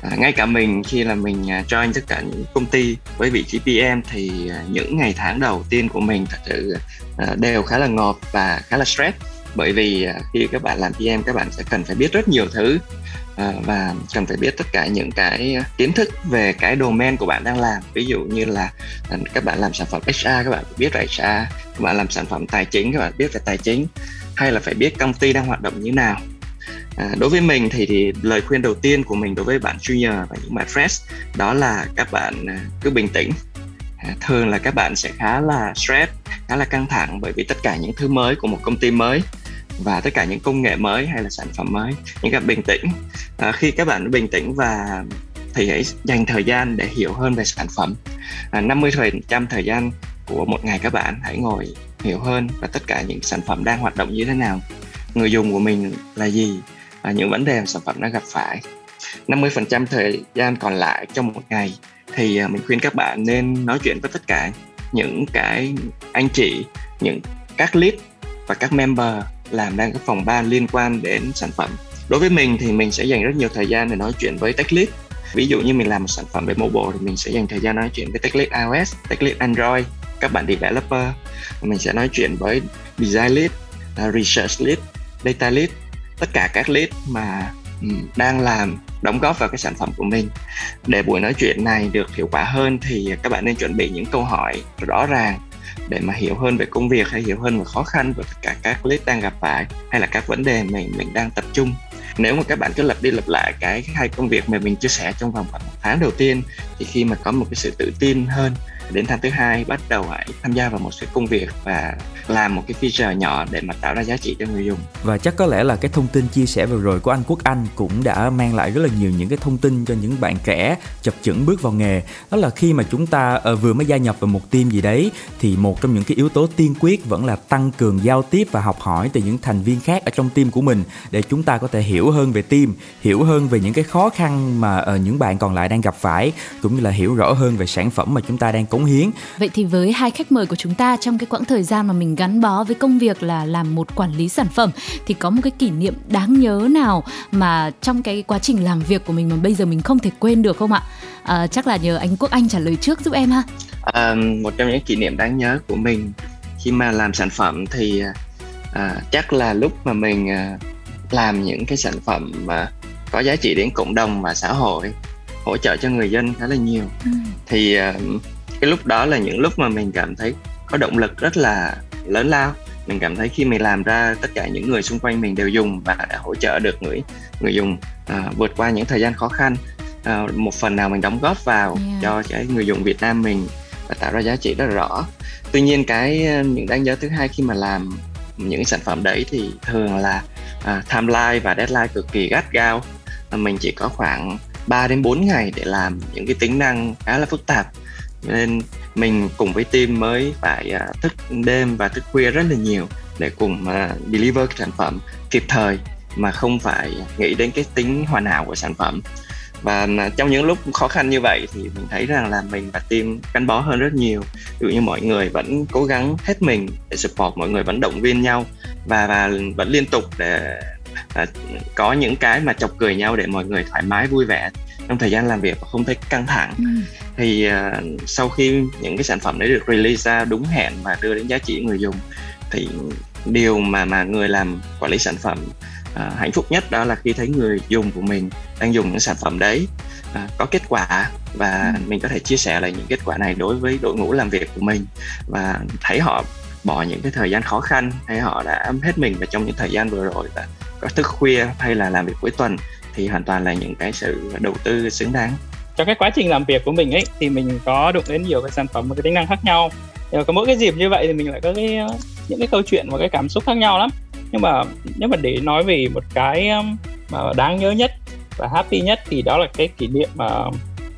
À, ngay cả mình khi là mình à, join tất cả những công ty với vị trí PM thì à, những ngày tháng đầu tiên của mình thật sự à, đều khá là ngọt và khá là stress bởi vì à, khi các bạn làm PM các bạn sẽ cần phải biết rất nhiều thứ à, và cần phải biết tất cả những cái à, kiến thức về cái domain của bạn đang làm. Ví dụ như là các bạn làm sản phẩm HR các bạn phải biết về HR các bạn làm sản phẩm tài chính các bạn biết về tài chính. Hay là phải biết công ty đang hoạt động như nào. À, đối với mình thì, thì lời khuyên đầu tiên của mình đối với bạn junior và những bạn fresh đó là các bạn cứ bình tĩnh. Thường là các bạn sẽ khá là stress khá là căng thẳng bởi vì tất cả những thứ mới của một công ty mới và tất cả những công nghệ mới hay là sản phẩm mới những các bình tĩnh. À, khi các bạn bình tĩnh và thì hãy dành thời gian để hiểu hơn về sản phẩm à, 50% thời gian của một ngày các bạn hãy ngồi hiểu hơn và tất cả những sản phẩm đang hoạt động như thế nào người dùng của mình là gì và những vấn đề mà sản phẩm đang gặp phải. 50% thời gian còn lại trong một ngày thì à, mình khuyên các bạn nên nói chuyện với tất cả những cái anh chị những các lead và các member làm đang các phòng ban liên quan đến sản phẩm. Đối với mình thì mình sẽ dành rất nhiều thời gian để nói chuyện với tech lead. Ví dụ như mình làm một sản phẩm về mobile thì mình sẽ dành thời gian nói chuyện với tech lead iOS, tech lead Android, các bạn developer. Mình sẽ nói chuyện với design lead à, research lead, data lead, tất cả các lead mà đang làm, đóng góp vào cái sản phẩm của mình. Để buổi nói chuyện này được hiệu quả hơn thì các bạn nên chuẩn bị những câu hỏi rõ ràng để mà hiểu hơn về công việc hay hiểu hơn về khó khăn và tất cả các clip đang gặp phải hay là các vấn đề mình mình đang tập trung. Nếu mà các bạn cứ lặp đi lặp lại cái hai công việc mà mình chia sẻ trong vòng khoảng một tháng đầu tiên thì khi mà có một cái sự tự tin hơn đến tháng thứ hai bắt đầu hãy tham gia vào một số công việc và làm một cái feature nhỏ để mà tạo ra giá trị cho người dùng. Và chắc có lẽ là cái thông tin chia sẻ vừa rồi của anh Quốc Anh cũng đã mang lại rất là nhiều những cái thông tin cho những bạn trẻ chập chững bước vào nghề. Đó là khi mà chúng ta ờ, vừa mới gia nhập vào một team gì đấy, thì một trong những cái yếu tố tiên quyết vẫn là tăng cường giao tiếp và học hỏi từ những thành viên khác ở trong team của mình để chúng ta có thể hiểu hơn về team, hiểu hơn về những cái khó khăn mà ờ, những bạn còn lại đang gặp phải, cũng như là hiểu rõ hơn về sản phẩm mà chúng ta đang cống hiến vậy thì với hai khách mời của chúng ta trong cái quãng thời gian mà mình gắn bó với công việc là làm một quản lý sản phẩm thì có một cái kỷ niệm đáng nhớ nào mà trong cái quá trình làm việc của mình mà bây giờ mình không thể quên được không ạ? À, chắc là nhờ anh Quốc Anh trả lời trước giúp em ha. À, một trong những kỷ niệm đáng nhớ của mình khi mà làm sản phẩm thì à, chắc là lúc mà mình à, làm những cái sản phẩm mà có giá trị đến cộng đồng và xã hội hỗ trợ cho người dân khá là nhiều ừ. thì à, cái lúc đó là những lúc mà mình cảm thấy có động lực rất là lớn lao. Mình cảm thấy khi mình làm ra tất cả những người xung quanh mình đều dùng và đã hỗ trợ được người người dùng à, vượt qua những thời gian khó khăn. À, một phần nào mình đóng góp vào yeah. cho cái người dùng Việt Nam mình và tạo ra giá trị rất là rõ. Tuy nhiên cái những đáng nhớ thứ hai khi mà làm những sản phẩm đấy thì thường là à, timeline và deadline cực kỳ gắt gao. À, mình chỉ có khoảng 3 đến 4 ngày để làm những cái tính năng khá là phức tạp nên mình cùng với team mới phải uh, thức đêm và thức khuya rất là nhiều để cùng uh, deliver cái sản phẩm kịp thời mà không phải nghĩ đến cái tính hoàn hảo của sản phẩm. Và à, trong những lúc khó khăn như vậy thì mình thấy rằng là mình và team gắn bó hơn rất nhiều. Ví dụ như mọi người vẫn cố gắng hết mình để support mọi người vẫn động viên nhau và và vẫn liên tục để à, có những cái mà chọc cười nhau để mọi người thoải mái vui vẻ trong thời gian làm việc và không thấy căng thẳng ừ. thì uh, sau khi những cái sản phẩm đấy được release ra đúng hẹn và đưa đến giá trị người dùng thì điều mà mà người làm quản lý sản phẩm uh, hạnh phúc nhất đó là khi thấy người dùng của mình đang dùng những sản phẩm đấy uh, có kết quả và ừ. mình có thể chia sẻ lại những kết quả này đối với đội ngũ làm việc của mình và thấy họ bỏ những cái thời gian khó khăn hay họ đã hết mình vào trong những thời gian vừa rồi và có thức khuya hay là làm việc cuối tuần thì hoàn toàn là những cái sự đầu tư xứng đáng. Trong cái quá trình làm việc của mình ấy, thì mình có đụng đến nhiều cái sản phẩm và cái tính năng khác nhau. Có mỗi cái dịp như vậy thì mình lại có cái ờ, những cái câu chuyện và cái cảm xúc khác nhau lắm. Nhưng mà nếu mà để nói về một cái ờ, mà đáng nhớ nhất và happy nhất thì đó là cái kỷ niệm mà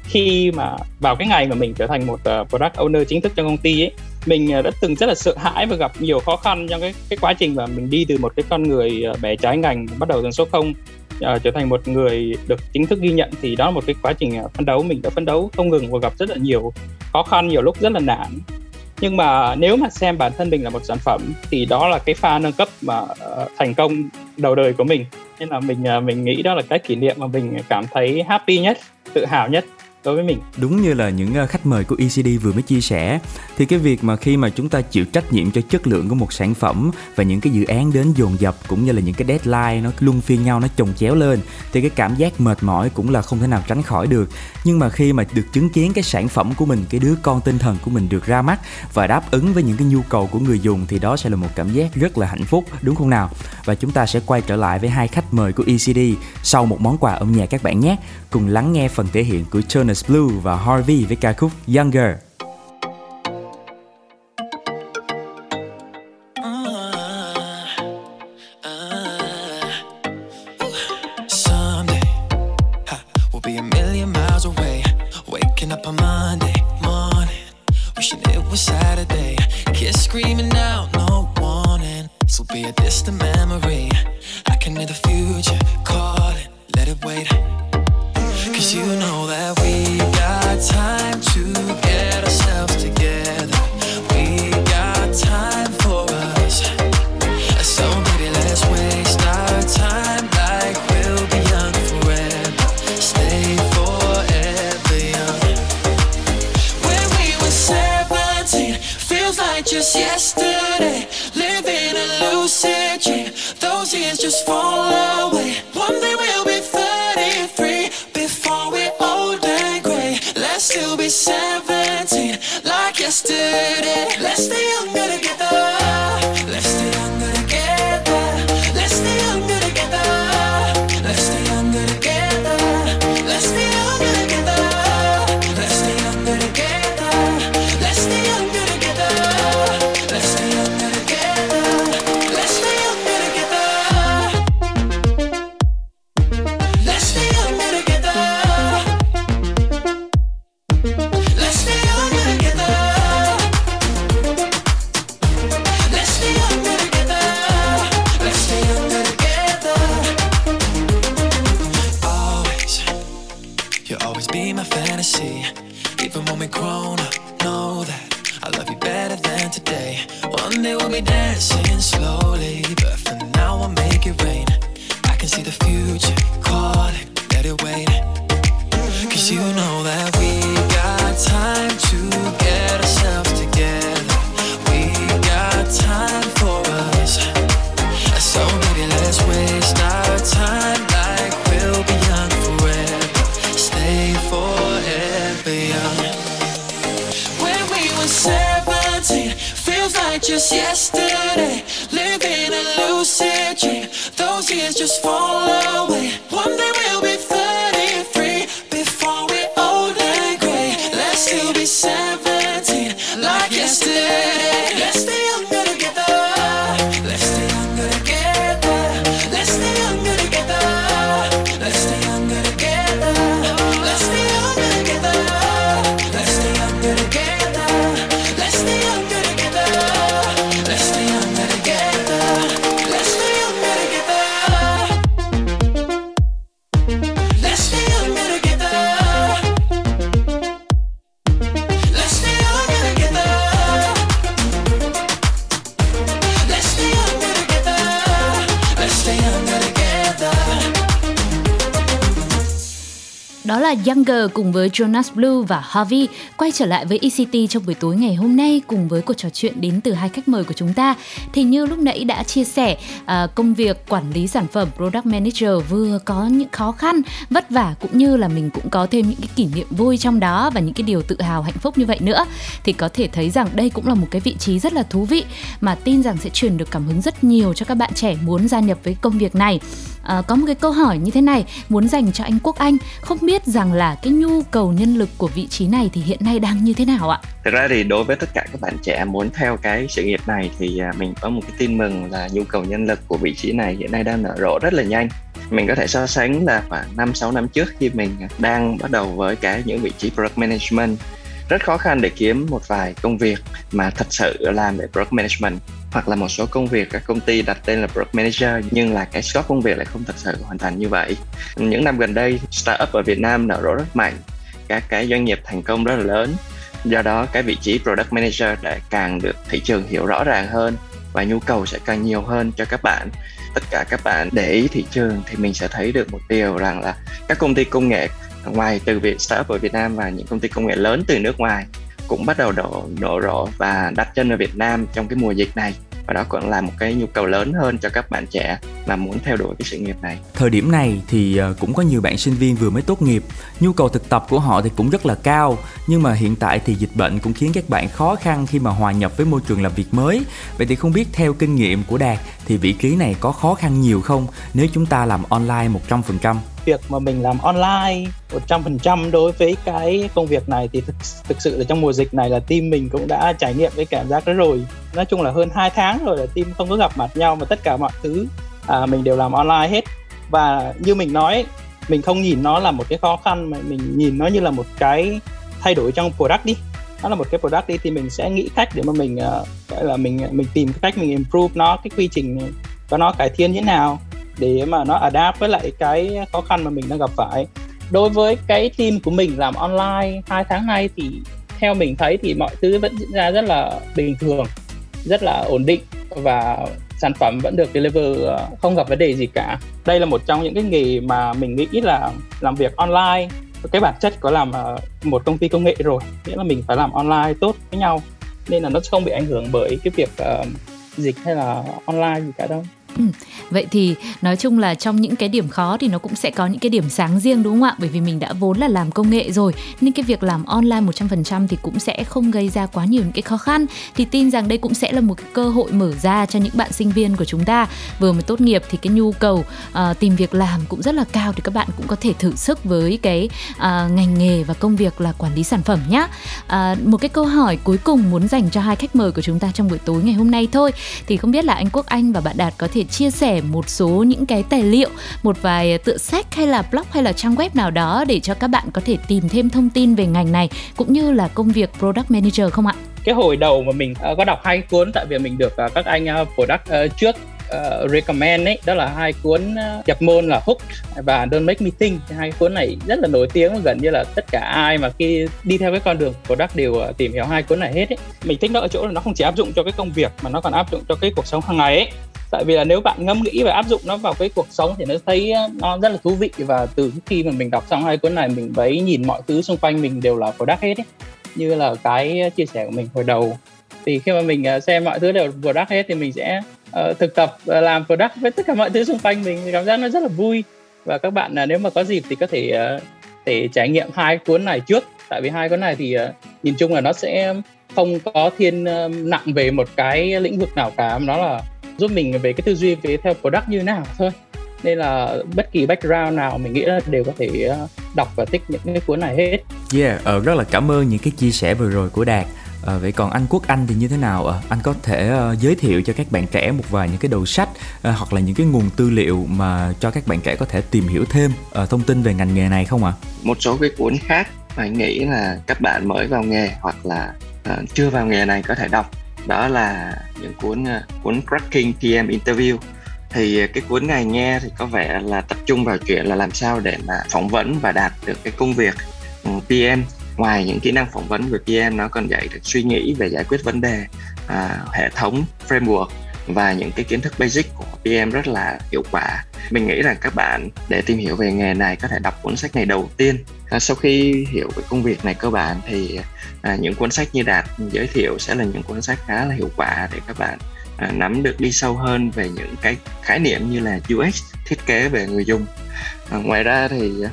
khi mà vào cái ngày mà mình trở thành một ờ, product owner chính thức trong công ty ấy, mình đã từng rất là sợ hãi và gặp nhiều khó khăn trong cái cái quá trình mà mình đi từ một cái con người bé trái ngành bắt đầu từ số không uh, trở thành một người được chính thức ghi nhận thì đó là một cái quá trình ờ, phấn đấu. Mình đã phấn đấu không ngừng và gặp rất là nhiều khó khăn nhiều lúc rất là nản. Nhưng mà nếu mà xem bản thân mình là một sản phẩm thì đó là cái pha nâng cấp mà uh, thành công đầu đời của mình. Nên là mình uh, mình nghĩ đó là cái kỷ niệm mà mình cảm thấy happy nhất tự hào nhất đối với mình. Đúng như là những à, khách mời của ECD vừa mới chia sẻ, thì cái việc mà khi mà chúng ta chịu trách nhiệm cho chất lượng của một sản phẩm và những cái dự án đến dồn dập cũng như là những cái deadline nó luân phiên nhau, nó chồng chéo lên, thì cái cảm giác mệt mỏi cũng là không thể nào tránh khỏi được. Nhưng mà khi mà được chứng kiến cái sản phẩm của mình, cái đứa con tinh thần của mình được ra mắt và đáp ứng với những cái nhu cầu của người dùng thì đó sẽ là một cảm giác rất là hạnh phúc, đúng không nào? Và chúng ta sẽ quay trở lại với hai khách mời của ECD sau một món quà âm nhạc các bạn nhé. Cùng lắng nghe phần thể hiện của Turner. Blue và Harvey với ca khúc Younger. me dancing slowly, but for now I'll make it rain. I can see the future calling, let it wait. Cause you know that we got time to get ourselves together. We got time for us. So baby, let's waste our time like we'll be young forever. Stay forever young. When we were 17, feels like just yesterday. fall là cùng với Jonas Blue và Harvey quay trở lại với ECT trong buổi tối ngày hôm nay cùng với cuộc trò chuyện đến từ hai khách mời của chúng ta. Thì như lúc nãy đã chia sẻ, à, công việc quản lý sản phẩm Product Manager vừa có những khó khăn, vất vả cũng như là mình cũng có thêm những cái kỷ niệm vui trong đó và những cái điều tự hào hạnh phúc như vậy nữa. Thì có thể thấy rằng đây cũng là một cái vị trí rất là thú vị mà tin rằng sẽ truyền được cảm hứng rất nhiều cho các bạn trẻ muốn gia nhập với công việc này à, có một cái câu hỏi như thế này muốn dành cho anh Quốc Anh không biết rằng là cái nhu cầu nhân lực của vị trí này thì hiện nay đang như thế nào ạ? Thực ra thì đối với tất cả các bạn trẻ muốn theo cái sự nghiệp này thì à, mình có một cái tin mừng là nhu cầu nhân lực của vị trí này hiện nay đang nở rộ rất là nhanh mình có thể so sánh là khoảng 5 6 năm trước khi mình đang bắt đầu với cái những vị trí product management rất khó khăn để kiếm một vài công việc mà thật sự làm về product management hoặc là một số công việc các công ty đặt tên là product manager, nhưng là cái scope công việc lại không thật sự hoàn thành như vậy. Những năm gần đây, startup ở Việt Nam nở rộ rất mạnh. Các cái doanh nghiệp thành công rất là lớn. Do đó, cái vị trí product manager đã càng được thị trường hiểu rõ ràng hơn và nhu cầu sẽ càng nhiều hơn cho các bạn. Tất cả các bạn để ý thị trường thì mình sẽ thấy được một điều rằng là các công ty công nghệ ngoài từ việc startup ở Việt Nam và những công ty công nghệ lớn từ nước ngoài cũng bắt đầu đổ đổ rộ và đặt chân ở Việt Nam trong cái mùa dịch này và đó cũng là một cái nhu cầu lớn hơn cho các bạn trẻ mà muốn theo đuổi cái sự nghiệp này. Thời điểm này thì ờ, cũng có nhiều bạn sinh viên vừa mới tốt nghiệp, nhu cầu thực tập của họ thì cũng rất là cao, nhưng mà hiện tại thì dịch bệnh cũng khiến các bạn khó khăn khi mà hòa nhập với môi trường làm việc mới. Vậy thì không biết theo kinh nghiệm của Đạt thì vị trí này có khó khăn nhiều không nếu chúng ta làm online 100%? Việc mà mình làm online 100% đối với cái công việc này thì thực, thực sự là trong mùa dịch này là team mình cũng đã trải nghiệm cái cảm giác đó rồi. Nói chung là hơn 2 tháng rồi là team không có gặp mặt nhau mà tất cả mọi thứ à, mình đều làm online hết. Và như mình nói mình không nhìn nó là một cái khó khăn mà mình nhìn nó như là một cái thay đổi trong product đi. Nó là một cái product đi thì mình sẽ nghĩ cách để mà mình uh, gọi là mình mình tìm cái cách mình improve nó cái quy trình của nó cải thiện như thế nào để mà nó adapt với lại cái khó khăn mà mình đang gặp phải. Đối với cái team của mình làm online hai tháng nay thì theo mình thấy thì mọi thứ vẫn diễn ra rất là bình thường rất là ổn định và sản phẩm vẫn được deliver ờ, không gặp vấn đề gì cả. Đây là một trong những cái nghề mà mình nghĩ là làm việc online. Cái bản chất có làm ờ, một công ty công nghệ rồi nghĩa là mình phải làm online tốt với nhau nên là nó không bị ảnh hưởng bởi cái việc uh, dịch hay là online gì cả đâu. Ừ. Vậy thì nói chung là trong những cái điểm khó thì nó cũng sẽ có những cái điểm sáng riêng đúng không ạ? Bởi vì mình đã vốn là làm công nghệ rồi nên cái việc làm online 100% thì cũng sẽ không gây ra quá nhiều những cái khó khăn. Thì tin rằng đây cũng sẽ là một cái cơ hội mở ra cho những bạn sinh viên của chúng ta vừa mới tốt nghiệp thì cái nhu cầu uh, tìm việc làm cũng rất là cao thì các bạn cũng có thể thử sức với cái uh, ngành nghề và công việc là quản lý sản phẩm nhé. Uh, ờ, một cái câu hỏi cuối cùng muốn dành cho hai khách mời của chúng ta trong buổi tối ngày hôm nay thôi thì không biết là anh Quốc Anh và bạn Đạt có thể chia sẻ một số những cái tài liệu, một vài tựa sách hay là blog hay là trang web nào đó để cho các bạn có thể tìm thêm thông tin về ngành này cũng như là công việc product manager không ạ? Cái hồi đầu mà mình uh, có đọc hai cuốn tại vì mình được uh, các anh uh, product uh, trước uh, recommend ấy đó là hai cuốn uh, nhập môn là Hook và Don't Make Me Think. Hai cuốn này rất là nổi tiếng gần như là tất cả ai mà khi đi theo cái con đường của Đắc đều uh, tìm hiểu hai cuốn này hết ấy. Mình thích nó ở chỗ là nó không chỉ áp dụng cho cái công việc mà nó còn áp dụng cho cái cuộc sống hàng ngày ấy. Tại vì là nếu bạn ngâm nghĩ và áp dụng nó vào cái cuộc sống thì nó thấy nó rất là thú vị. Và từ khi mà mình đọc xong hai cuốn này mình thấy nhìn mọi thứ xung quanh mình đều là product hết ấy. Như là cái chia sẻ của mình hồi đầu thì khi mà mình ờ, xem mọi thứ đều product hết thì mình sẽ uh, thực tập uh, làm product với tất cả mọi thứ xung quanh mình. Cảm giác nó rất là vui. Và các bạn uh, nếu mà có dịp thì có thể uh, thể trải nghiệm hai cuốn này trước. Tại vì hai cuốn này thì uh, nhìn chung là nó sẽ không có thiên uh, nặng về một cái lĩnh vực nào cả. Nó là giúp mình về cái tư duy về theo product như nào thôi. Nên là bất kỳ background nào mình nghĩ là đều có thể đọc và thích những cái cuốn này hết. Yeah, uh, rất là cảm ơn những cái chia sẻ vừa rồi của Đạt. À, vậy còn anh Quốc Anh thì như thế nào à? Anh có thể uh, giới thiệu cho các bạn trẻ một vài những cái đầu sách uh, hoặc là những cái nguồn tư liệu mà cho các bạn trẻ có thể tìm hiểu thêm uh, thông tin về ngành nghề này không ạ? À? Một số cái cuốn khác mà anh nghĩ là các bạn mới vào nghề hoặc là uh, chưa vào nghề này có thể đọc đó là những cuốn uh, cuốn Cracking PM Interview thì cái cuốn này nghe thì có vẻ là tập trung vào chuyện là làm sao để mà phỏng vấn và đạt được cái công việc ừ, PM ngoài những kỹ năng phỏng vấn về PM nó còn dạy được suy nghĩ về giải quyết vấn đề à, hệ thống framework và những cái kiến thức basic của PM rất là hiệu quả. Mình nghĩ rằng các bạn để tìm hiểu về nghề này có thể đọc cuốn sách này đầu tiên. À, sau khi hiểu về công việc này cơ bản thì à, những cuốn sách như đạt giới thiệu sẽ là những cuốn sách khá là hiệu quả để các bạn à, nắm được đi sâu hơn về những cái khái niệm như là UX thiết kế về người dùng. À, ngoài ra thì à,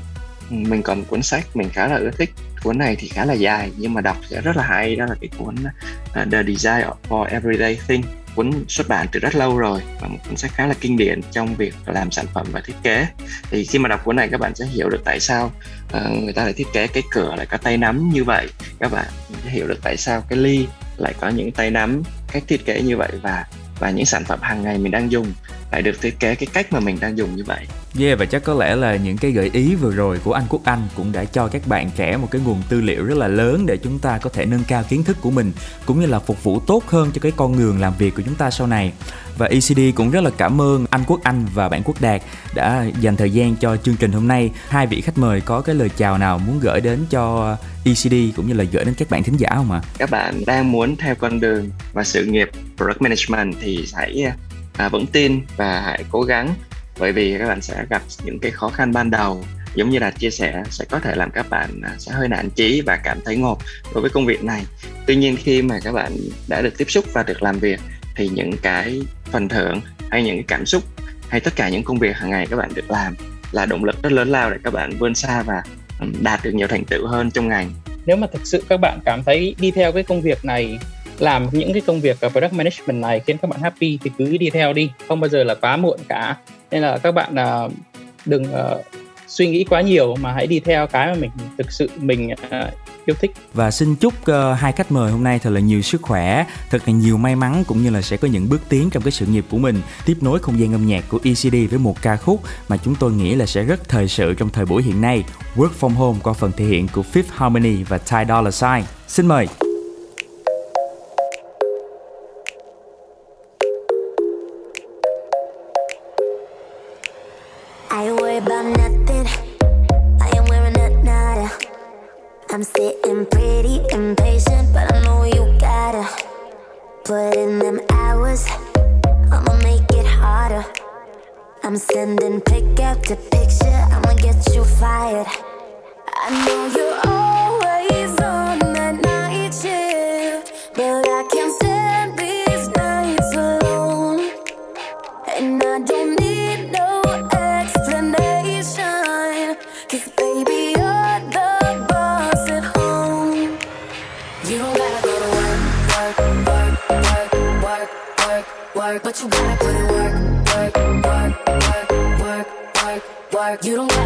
mình còn cuốn sách mình khá là ưa thích cuốn này thì khá là dài nhưng mà đọc sẽ rất là hay. Đó là cái cuốn uh, The Design for Everyday Thing cuốn xuất bản từ rất lâu rồi và một cuốn sách khá là kinh điển trong việc làm sản phẩm và thiết kế. Thì khi mà đọc cuốn này các bạn sẽ hiểu được tại sao uh, người ta lại thiết kế cái cửa lại có tay nắm như vậy. Các bạn sẽ hiểu được tại sao cái ly lại có những tay nắm cách thiết kế như vậy và và những sản phẩm hàng ngày mình đang dùng lại được thiết kế cái cách mà mình đang dùng như vậy. Yeah và chắc có lẽ là những cái gợi ý vừa rồi của anh Quốc Anh cũng đã cho các bạn trẻ một cái nguồn tư liệu rất là lớn để chúng ta có thể nâng cao kiến thức của mình cũng như là phục vụ tốt hơn cho cái con đường làm việc của chúng ta sau này. Và ECD cũng rất là cảm ơn anh Quốc Anh và bạn Quốc Đạt đã dành thời gian cho chương trình hôm nay. Hai vị khách mời có cái lời chào nào muốn gửi đến cho ECD cũng như là gửi đến các bạn thính giả không ạ? À? Các bạn đang muốn theo con đường và sự nghiệp product management thì hãy à, vững tin và hãy cố gắng. Bởi vì các bạn sẽ gặp những cái khó khăn ban đầu giống như là chia sẻ sẽ có thể làm các bạn à, sẽ hơi nản chí và cảm thấy ngột đối với công việc này. Tuy nhiên khi mà các bạn đã được tiếp xúc và được làm việc thì những cái phần thưởng hay những cái cảm xúc hay tất cả những công việc hàng ngày các bạn được làm là động lực rất lớn lao để các bạn vươn xa và đạt được nhiều thành tựu hơn trong ngành. Nếu mà thực sự các bạn cảm thấy đi theo cái công việc này làm những cái công việc ở product management này khiến các bạn happy thì cứ đi theo đi không bao giờ là quá muộn cả. Nên là các bạn à, đừng à, suy nghĩ quá nhiều mà hãy đi theo cái mà mình thực sự mình à, yêu thích. Và xin chúc uh, hai khách mời hôm nay thật là nhiều sức khỏe thật là nhiều may mắn cũng như là sẽ có những bước tiến trong cái sự nghiệp của mình. Tiếp nối không gian âm nhạc của ECD với một ca khúc mà chúng tôi nghĩ là sẽ rất thời sự trong thời buổi hiện nay Work From Home qua phần thể hiện của Fifth Harmony và Ty Dolla Sign. Xin mời. I'm sitting pretty impatient, but I know you gotta put in them hours. I'ma make it harder. I'm sending pick after picture, I'ma get you fired. I know you're always but you gotta put in work, work, work, work, work, work, work. You don't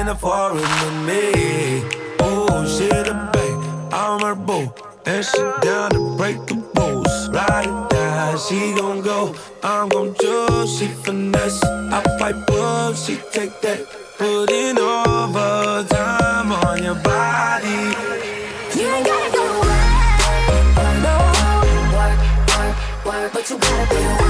in the foreign with me. Oh, she the babe, I'm her boo, and she down to break the rules. Ride or die, she gon' go, I'm gon' choose. She finesse, I pipe up, she take that, putting overtime on your body. You ain't gotta go away, no. Work, work, work, but you gotta be away.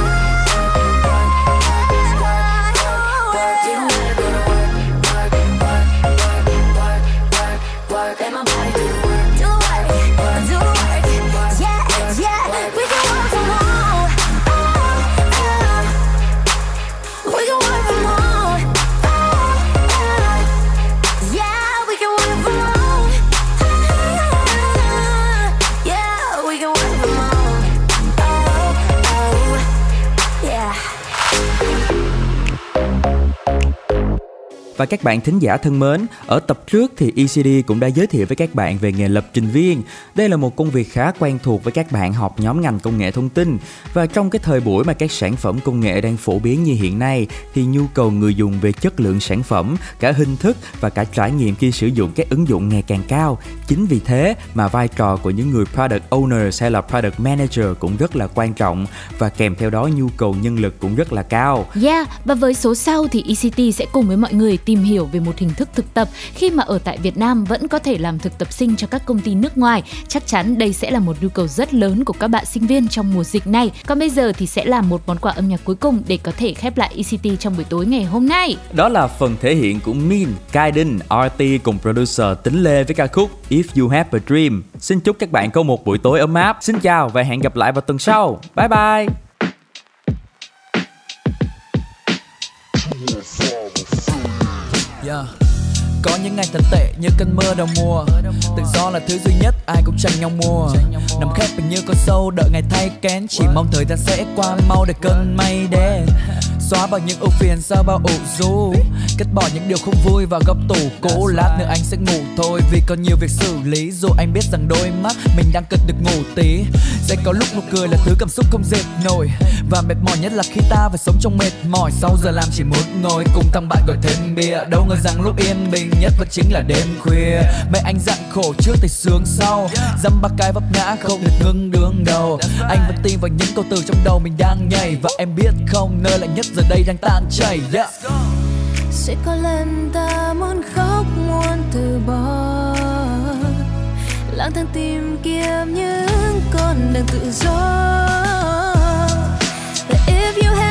Và các bạn thính giả thân mến, ở tập trước thì ECD cũng đã giới thiệu với các bạn về nghề lập trình viên. Đây là một công việc khá quen thuộc với các bạn học nhóm ngành công nghệ thông tin. Và trong cái thời buổi mà các sản phẩm công nghệ đang phổ biến như hiện nay thì nhu cầu người dùng về chất lượng sản phẩm, cả hình thức và cả trải nghiệm khi sử dụng các ứng dụng ngày càng cao. Chính vì thế mà vai trò của những người product owner hay là product manager cũng rất là quan trọng và kèm theo đó nhu cầu nhân lực cũng rất là cao. Yeah, và với số sau thì ECT sẽ cùng với mọi người tìm tìm hiểu về một hình thức thực tập khi mà ở tại Việt Nam vẫn có thể làm thực tập sinh cho các công ty nước ngoài. Chắc chắn đây sẽ là một nhu cầu rất lớn của các bạn sinh viên trong mùa dịch này. Còn bây giờ thì sẽ là một món quà âm nhạc cuối cùng để có thể khép lại ECT trong buổi tối ngày hôm nay. Đó là phần thể hiện của Min, Kaiden, RT cùng producer Tính Lê với ca khúc If You Have a Dream. Xin chúc các bạn có một buổi tối ấm áp. Xin chào và hẹn gặp lại vào tuần sau. Bye bye! Yeah. Có những ngày thật tệ như cơn mưa đầu mùa. Tự do là thứ duy nhất, ai cũng tranh nhau mua. Nằm khép mình như con sâu, đợi ngày thay kén. Chỉ mong thời gian sẽ qua, mau để cơn mây đến Xóa bằng những ưu phiền sau bao ủ rũ. Cất bỏ những điều không vui vào góc tủ cũ. Lát nữa anh sẽ ngủ thôi, vì còn nhiều việc xử lý. Dù anh biết rằng đôi mắt mình đang cần được ngủ tí. Sẽ có lúc nụ cười là thứ cảm xúc không dệt nổi. Và mệt mỏi nhất là khi ta phải sống trong mệt mỏi. Sau giờ làm chỉ muốn ngồi cùng thằng bạn gọi thêm bia. Đâu ngờ rằng lúc yên bình nhất vẫn chính là đêm khuya. Mấy anh dặn khổ trước thì sướng sau. Dăm ba cái vấp ngã không được ngưng đường đầu. Anh vẫn tin vào những câu từ trong đầu mình đang nhảy. Và em biết không, nơi lạnh nhất giờ giờ đây đang tan chảy, yeah. Sẽ có lần ta muốn khóc, muốn từ bỏ. Lang thang tìm kiếm những con đường tự do. But if you have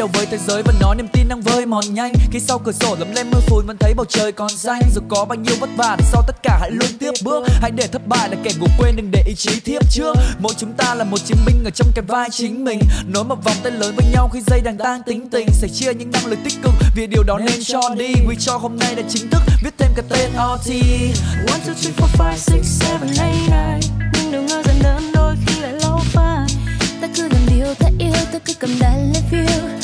đầu với thế giới và nói niềm tin đang vơi mòn nhanh. Khi sau cửa sổ lấm lên mưa phùn vẫn thấy bầu trời còn xanh. Dù có bao nhiêu vất vả sau tất cả hãy luôn tiếp bước. Hãy để thất bại là kẻ ngủ quên đừng để ý chí thiếp trước. Mỗi chúng ta là một chiến binh ở trong cái vai chính mình. Nối một vòng tay lớn với nhau khi dây đang tan tính tình. Sẻ chia những năng lực tích cực vì điều đó nên cho đi. Quy cho hôm nay đã chính thức viết thêm cả tên RT One, two, three, four, five, six, seven, eight, nine. Nhưng đừng ngơ rằng đơn đôi khi lại lâu phai. Ta cứ làm điều ta yêu, ta cứ cầm đàn lên phiêu.